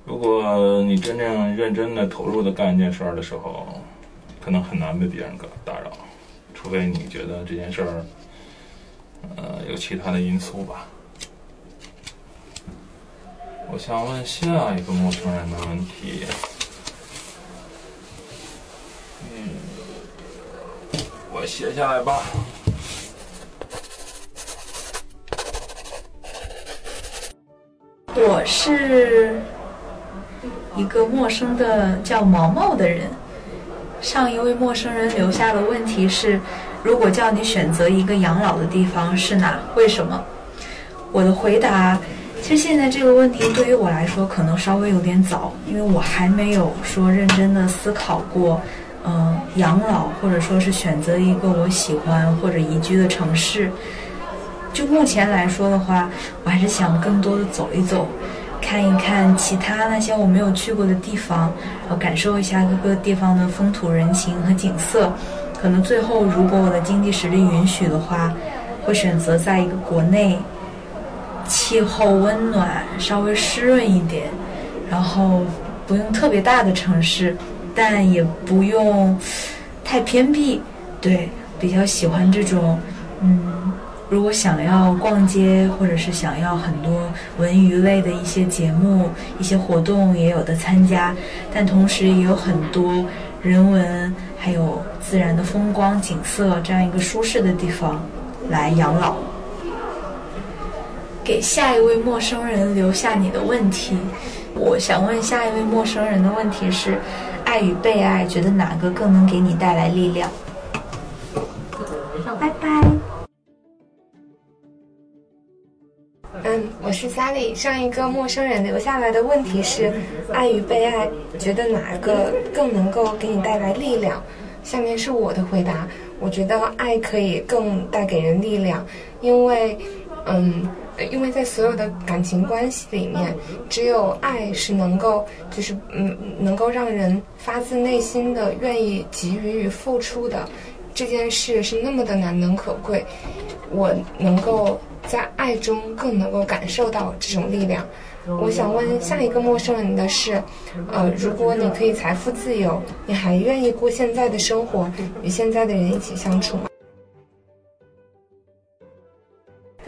如果你真正认真的投入的干一件事儿的时候，可能很难被别人打扰，除非你觉得这件事儿，呃，有其他的因素吧。我想问下一个陌生人的问题。嗯，我写下来吧。我是一个陌生的叫毛毛的人。上一位陌生人留下的问题是：如果叫你选择一个养老的地方是哪？为什么？我的回答。其实现在这个问题对于我来说可能稍微有点早，因为我还没有说认真的思考过，嗯，养老或者说是选择一个我喜欢或者宜居的城市。就目前来说的话，我还是想更多的走一走，看一看其他那些我没有去过的地方，然后感受一下各个地方的风土人情和景色。可能最后，如果我的经济实力允许的话，会选择在一个国内气候温暖、稍微湿润一点，然后不用特别大的城市，但也不用太偏僻。对，比较喜欢这种，嗯，如果想要逛街，或者是想要很多文娱类的一些节目、一些活动，也有的参加，但同时也有很多人文还有自然的风光景色这样一个舒适的地方来养老。给下一位陌生人留下你的问题。我想问下一位陌生人的问题是：爱与被爱，觉得哪个更能给你带来力量？拜拜。嗯，我是 Sally。上一个陌生人留下来的问题是：爱与被爱，觉得哪个更能够给你带来力量？下面是我的回答。我觉得爱可以更带给人力量，因为，嗯，因为在所有的感情关系里面，只有爱是能够，就是嗯，能够让人发自内心的愿意给予与付出的。这件事是那么的难能可贵，我能够在爱中更能够感受到这种力量。我想问下一个陌生人的是，呃，如果你可以财富自由，你还愿意过现在的生活，与现在的人一起相处吗？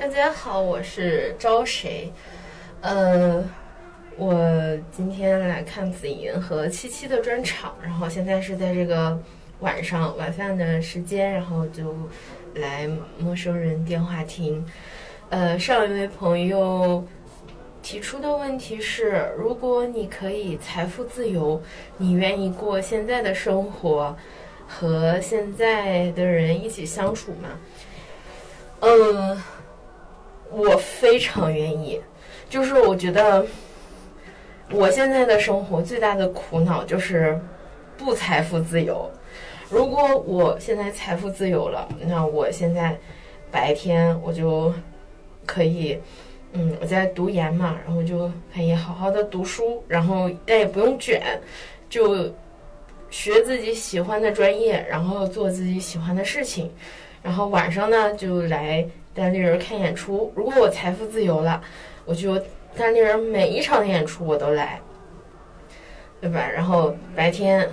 大家好，我是招谁？呃，我今天来看紫银和七七的专场，然后现在是在这个晚上晚饭的时间，然后就来陌生人电话亭。呃，上一位朋友。提出的问题是：如果你可以财富自由，你愿意过现在的生活，和现在的人一起相处吗？嗯，我非常愿意。就是我觉得，我现在的生活最大的苦恼就是不财富自由。如果我现在财富自由了，那我现在白天我就可以。嗯，我在读研嘛，然后就可以好好的读书，然后但也不用卷，就学自己喜欢的专业，然后做自己喜欢的事情，然后晚上呢就来单立人看演出。如果我财富自由了，我就单立人每一场演出我都来，对吧？然后白天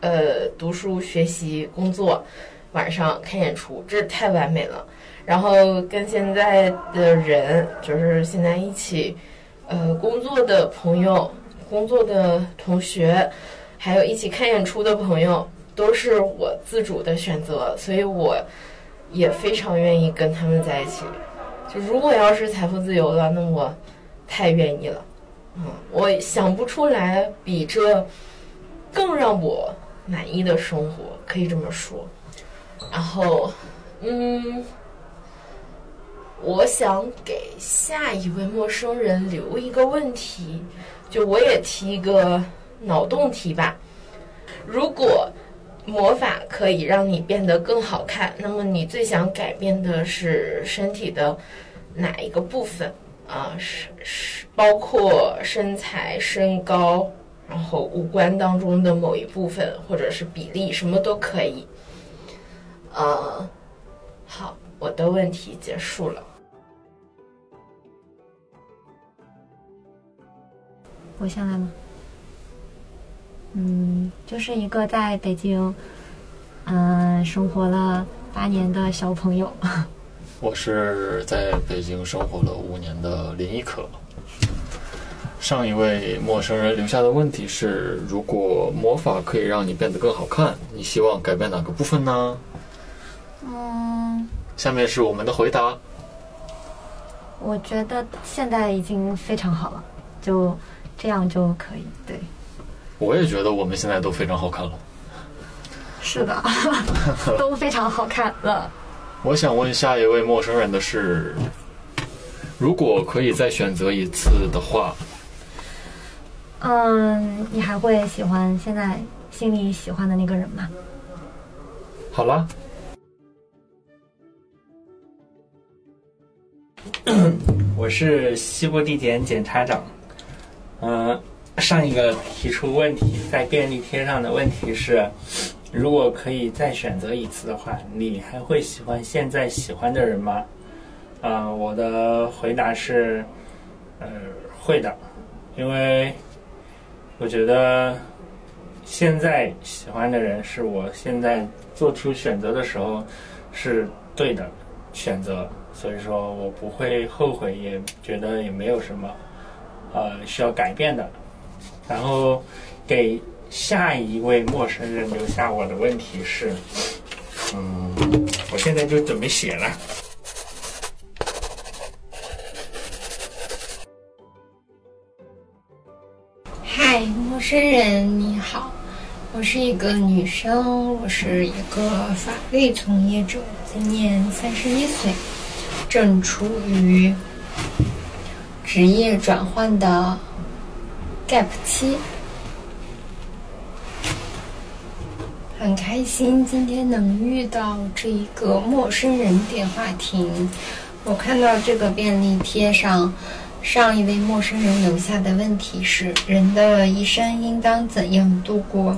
呃读书学习工作，晚上看演出，这太完美了。然后跟现在的人，就是现在一起，呃，工作的朋友、工作的同学，还有一起看演出的朋友，都是我自主的选择，所以我也非常愿意跟他们在一起。就如果要是财富自由了，那我太愿意了。嗯，我想不出来比这更让我满意的生活，可以这么说。然后，嗯。我想给下一位陌生人留一个问题，就我也提一个脑洞题吧。如果魔法可以让你变得更好看，那么你最想改变的是身体的哪一个部分？啊，是是包括身材、身高，然后五官当中的某一部分，或者是比例，什么都可以。呃，好。我的问题结束了。我先来吗？嗯，就是一个在北京，嗯，生活了八年的小朋友。[laughs] 我是在北京生活了五年的林一可。上一位陌生人留下的问题是：如果魔法可以让你变得更好看，你希望改变哪个部分呢？嗯。下面是我们的回答。我觉得现在已经非常好了，就这样就可以。对，我也觉得我们现在都非常好看了。是的，[laughs] 都非常好看了。我想问下一位陌生人的是：如果可以再选择一次的话，嗯，你还会喜欢现在心里喜欢的那个人吗？好了。[coughs] 我是西部地检检察长。嗯、上一个提出问题在便利贴上的问题是，如果可以再选择一次的话，你还会喜欢现在喜欢的人吗？啊、我的回答是，呃，会的，因为我觉得现在喜欢的人是我现在做出选择的时候是对的选择，所以说我不会后悔，也觉得也没有什么呃需要改变的。然后给下一位陌生人留下我的问题是，嗯，我现在就准备写了。嗨，陌生人你好，我是一个女生，我是一个法律从业者，今年三十一岁，正处于职业转换的 gap 七，很开心今天能遇到这一个陌生人电话亭。我看到这个便利贴上。上一位陌生人留下的问题是：人的一生应当怎样度过？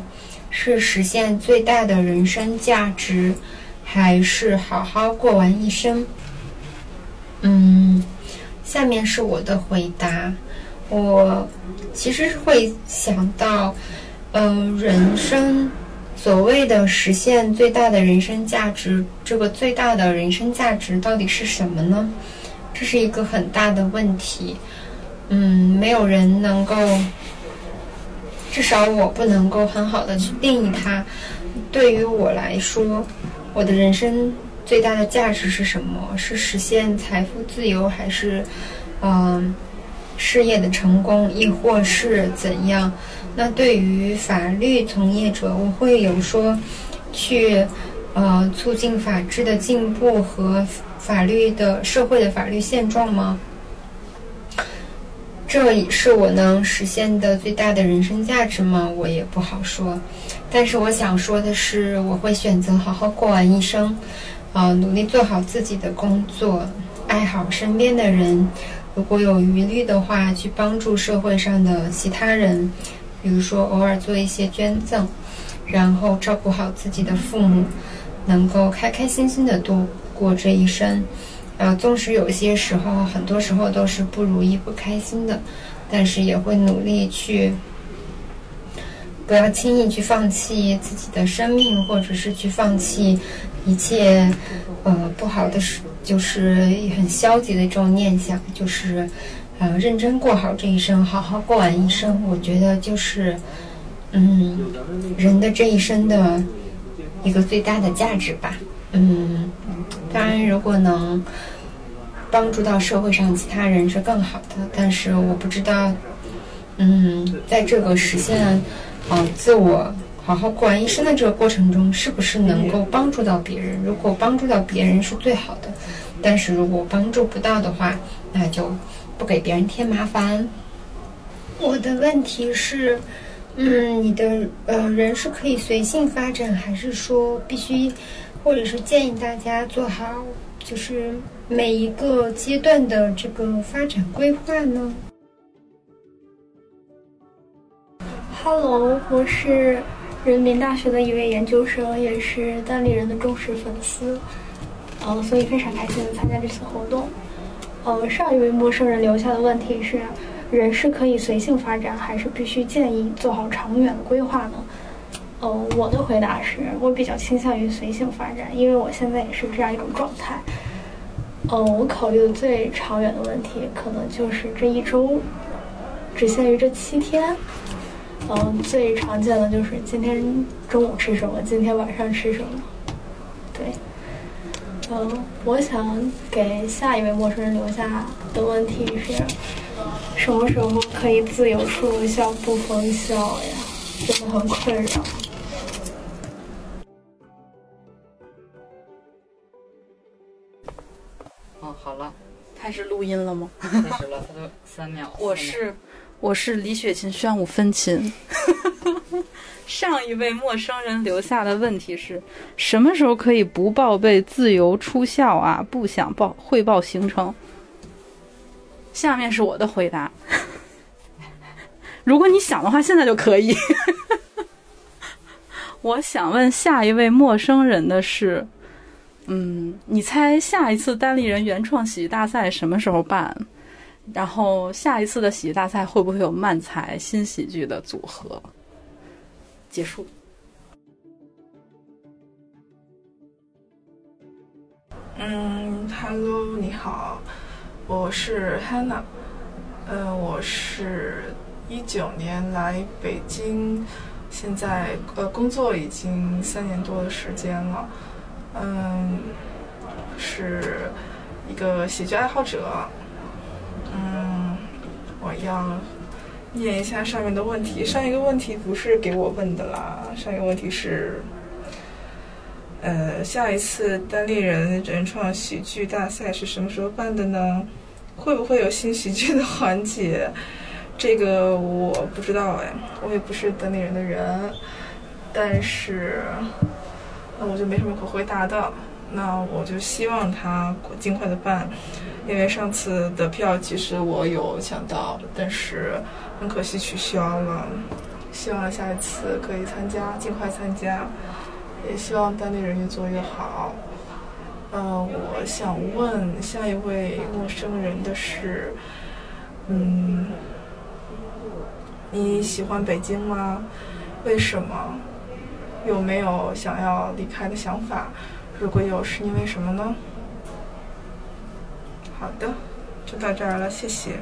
是实现最大的人生价值，还是好好过完一生？嗯，下面是我的回答。我其实是会想到，嗯、人生所谓的实现最大的人生价值，这个最大的人生价值到底是什么呢？这是一个很大的问题，嗯，没有人能够，至少我不能够很好的去定义它。对于我来说，我的人生最大的价值是什么？是实现财富自由，还是嗯、事业的成功，亦或是怎样？那对于法律从业者，我会有说去呃促进法治的进步和法律的社会的法律现状吗？这也是我能实现的最大的人生价值吗？我也不好说。但是我想说的是，我会选择好好过完一生，呃，努力做好自己的工作，爱好身边的人。如果有余力的话，去帮助社会上的其他人，比如说偶尔做一些捐赠，然后照顾好自己的父母，能够开开心心的度过这一生。呃，纵使有些时候，很多时候都是不如意、不开心的，但是也会努力去，不要轻易去放弃自己的生命，或者是去放弃一切呃不好的事，就是很消极的这种念想，就是呃认真过好这一生，好好过完一生。我觉得就是嗯人的这一生的一个最大的价值吧。嗯，当然，如果能帮助到社会上其他人是更好的，但是我不知道，嗯，在这个实现呃自我好好过完一生的这个过程中，是不是能够帮助到别人？如果帮助到别人是最好的，但是如果帮助不到的话，那就不给别人添麻烦。我的问题是，嗯，你的呃人是可以随性发展，还是说必须？或者是建议大家做好，就是每一个阶段的这个发展规划呢？Hello，我是人民大学的一位研究生，也是单立人的忠实粉丝，呃，所以非常开心的参加这次活动。呃，上一位陌生人留下的问题是：人是可以随性发展，还是必须建议做好长远的规划呢？呃，我的回答是我比较倾向于随性发展，因为我现在也是这样一种状态。呃，我考虑的最长远的问题，可能就是这一周只限于这七天。嗯、呃，最常见的就是今天中午吃什么，今天晚上吃什么。对。嗯、呃，我想给下一位陌生人留下的问题是：什么时候可以自由出校不封校呀？真的很困扰。哦，好了，开始录音了吗？开始了，它都三秒。我是我是李雪琴宣武分琴。[laughs] 上一位陌生人留下的问题是：什么时候可以不报备自由出校啊？不想报汇报行程。下面是我的回答。如果你想的话，现在就可以。[laughs] 我想问下一位陌生人的是，嗯，你猜下一次单立人原创喜剧大赛什么时候办？然后下一次的喜剧大赛会不会有漫才新喜剧的组合？结束。嗯，Hello，你好，我是 Hannah，呃，我是一九年来北京，现在呃工作已经三年多的时间了，嗯，是一个喜剧爱好者，我要念一下上面的问题，上一个问题不是给我问的啦，上一个问题是。呃，下一次单立人原创喜剧大赛是什么时候办的呢？会不会有新喜剧的环节？这个我不知道哎，我也不是单立人的人，但是那我就没什么可回答的。那我就希望他尽快的办，因为上次的票其实我有抢到，但是很可惜取消了。希望下一次可以参加，尽快参加。也希望当地人越做越好。嗯，我想问下一位陌生人的是，嗯，你喜欢北京吗？为什么？有没有想要离开的想法？如果有，是因为什么呢？好的，就到这儿了，谢谢。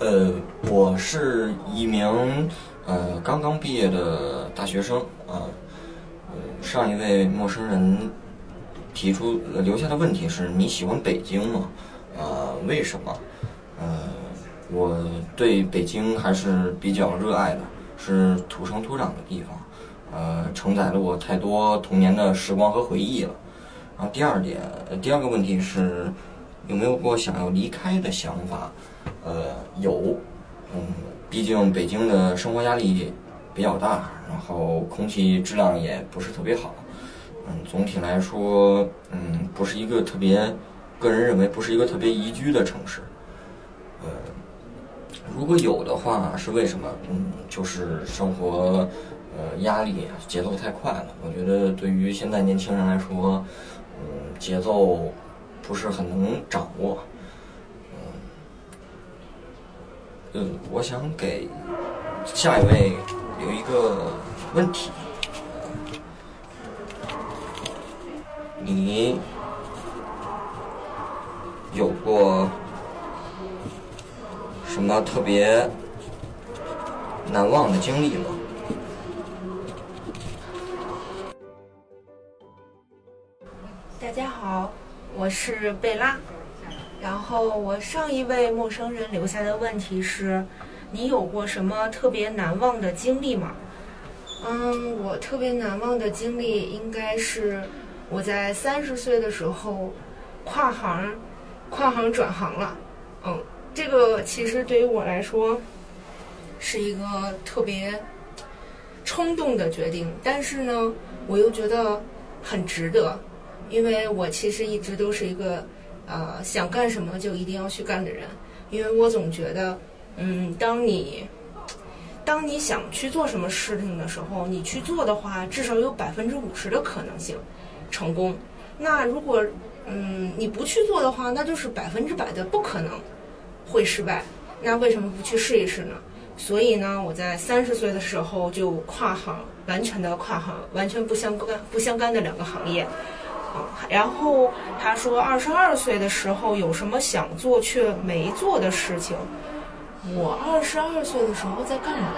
呃，我是一名呃刚刚毕业的大学生啊。上一位陌生人提出留下的问题是：你喜欢北京吗？啊，为什么？呃，我对北京还是比较热爱的，是土生土长的地方，呃，承载了我太多童年的时光和回忆了。然后第二点，第二个问题是有没有过想要离开的想法？呃，有，嗯，毕竟北京的生活压力比较大，然后空气质量也不是特别好，嗯，总体来说，嗯，不是一个特别，个人认为不是一个特别宜居的城市。呃，如果有的话，是为什么？嗯，就是生活，呃，压力节奏太快了。我觉得对于现在年轻人来说，嗯，节奏不是很能掌握。嗯，我想给下一位有一个问题：你有过什么特别难忘的经历吗？大家好，我是贝拉。然后我上一位陌生人留下的问题是：你有过什么特别难忘的经历吗？嗯，我特别难忘的经历应该是我在三十岁的时候跨行，跨行转行了。嗯，这个其实对于我来说是一个特别冲动的决定，但是呢，我又觉得很值得，因为我其实一直都是一个。呃，想干什么就一定要去干的人，因为我总觉得，嗯，当你，当你想去做什么事情的时候，你去做的话，至少有百分之五十的可能性成功。那如果，嗯，你不去做的话，那就是百分之百的不可能会失败。那为什么不去试一试呢？所以呢，我在三十岁的时候就跨行，完全的跨行，完全不相干、不相干的两个行业。然后他说，二十二岁的时候有什么想做却没做的事情？我二十二岁的时候在干嘛？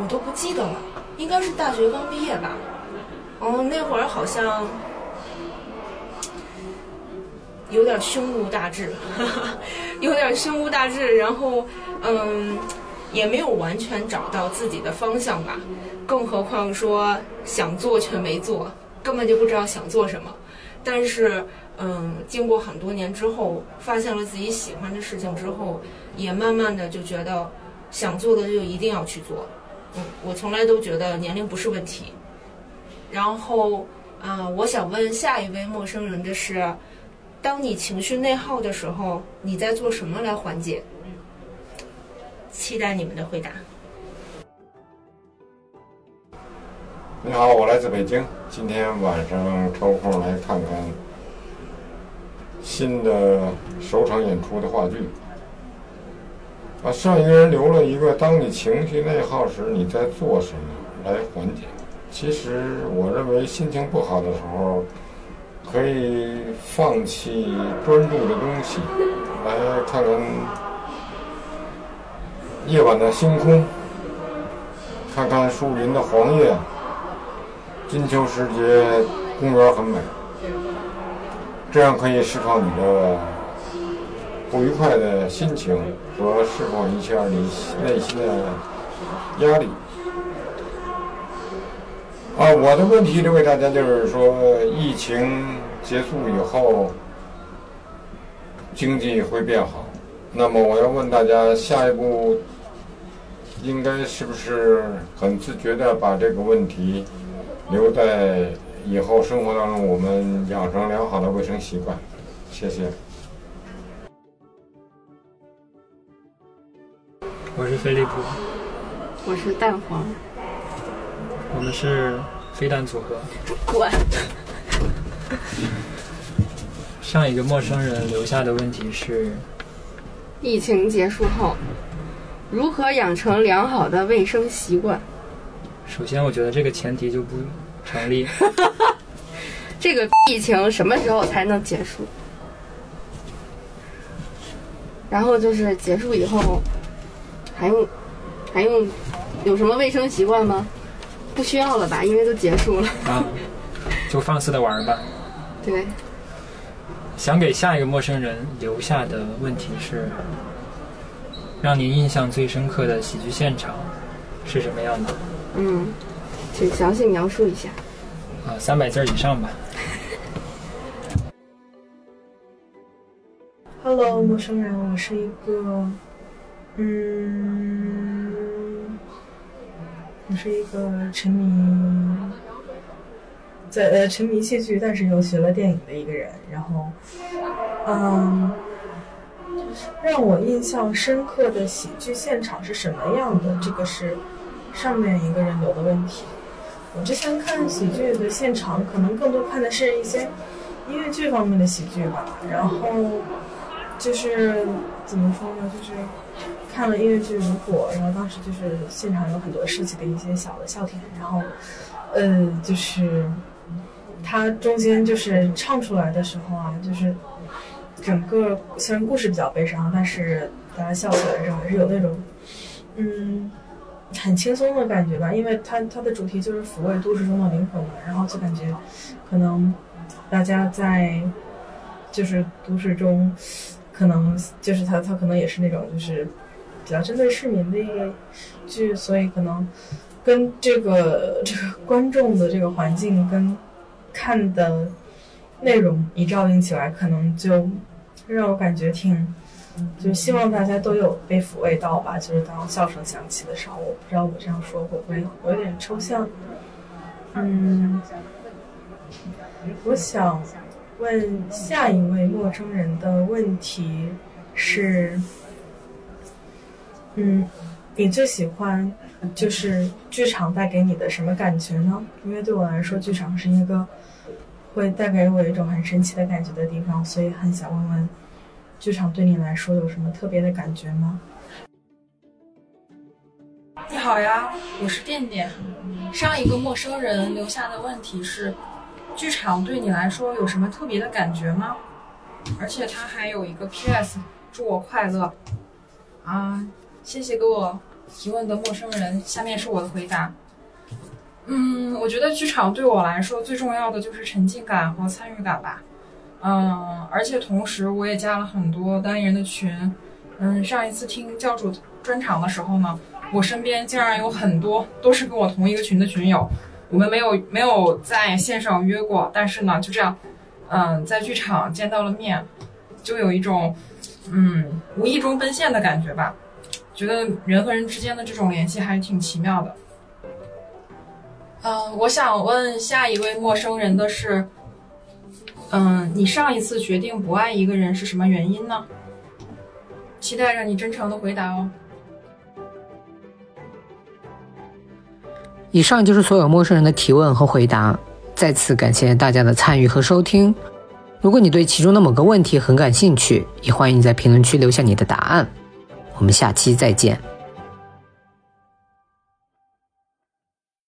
我都不记得了，应该是大学刚毕业吧。哦，那会儿好像有点胸无大志，[laughs] 有点胸无大志。然后，嗯，也没有完全找到自己的方向吧。更何况说想做却没做。根本就不知道想做什么，但是，嗯，经过很多年之后，发现了自己喜欢的事情之后，也慢慢的就觉得，想做的就一定要去做。嗯，我从来都觉得年龄不是问题。然后，啊、我想问下一位陌生人的是，当你情绪内耗的时候，你在做什么来缓解？期待你们的回答。你好，我来自北京，今天晚上抽空来看看新的首场演出的话剧。啊，上一个人留了一个：当你情绪内耗时，你在做什么来缓解？其实，我认为心情不好的时候，可以放弃专注的东西，来看看夜晚的星空，看看树林的黄叶。金秋时节，公园很美，这样可以释放你的不愉快的心情和释放一下你内心的压力。啊，我的问题留给大家就是说，疫情结束以后，经济会变好。那么我要问大家，下一步应该是不是很自觉的把这个问题？留在以后生活当中，我们养成良好的卫生习惯。谢谢。我是飞利浦，我是蛋黄。我们是飞弹组合。滚！上一个陌生人留下的问题是：疫情结束后，如何养成良好的卫生习惯？首先，我觉得这个前提就不成立。[laughs] 这个疫情什么时候才能结束？然后就是结束以后，还用还用有什么卫生习惯吗？不需要了吧，因为都结束了。啊，就放肆的玩吧。对。想给下一个陌生人留下的问题是：让您印象最深刻的喜剧现场是什么样的？嗯，请详细描述一下。啊，三百字以上吧。Hello，陌生人，我是一个，嗯，我是一个沉迷在呃沉迷戏剧，但是又学了电影的一个人。然后，嗯，让我印象深刻的喜剧现场是什么样的？这个是上面一个人留的问题。我之前看喜剧的现场，可能更多看的是一些音乐剧方面的喜剧吧。然后就是怎么说呢？就是看了音乐剧《如果》，然后当时就是现场有很多设计的一些小的笑点，然后呃，就是它中间就是唱出来的时候啊，就是整个虽然故事比较悲伤，但是大家笑起来的时候还是有那种嗯。很轻松的感觉吧，因为它它的主题就是抚慰都市中的灵魂嘛，然后就感觉可能大家在就是都市中，可能就是它它可能也是那种就是比较针对市民的一个剧，所以可能跟这个这个观众的这个环境跟看的内容一照应起来，可能就让我感觉挺。就希望大家都有被抚慰到吧。就是当笑声响起的时候，我不知道我这样说会不会有点抽象。嗯，我想问下一位陌生人的问题是：嗯，你最喜欢就是剧场带给你的什么感觉呢？因为对我来说，剧场是一个会带给我一种很神奇的感觉的地方，所以很想问问。剧场对你来说有什么特别的感觉吗？你好呀，我是电电。上一个陌生人留下的问题是：剧场对你来说有什么特别的感觉吗？而且他还有一个 P.S. 祝我快乐。啊，谢谢给我提问的陌生人。下面是我的回答。嗯，我觉得剧场对我来说最重要的就是沉浸感和参与感吧。嗯，而且同时我也加了很多单人的群。嗯，上一次听教主专场的时候呢，我身边竟然有很多都是跟我同一个群的群友。我们没有没有在线上约过，但是呢，就这样，嗯，在剧场见到了面，就有一种嗯无意中奔现的感觉吧。觉得人和人之间的这种联系还是挺奇妙的。嗯，我想问下一位陌生人的是，嗯，你上一次决定不爱一个人是什么原因呢？期待着你真诚的回答哦。以上就是所有陌生人的提问和回答，再次感谢大家的参与和收听。如果你对其中的某个问题很感兴趣，也欢迎在评论区留下你的答案。我们下期再见。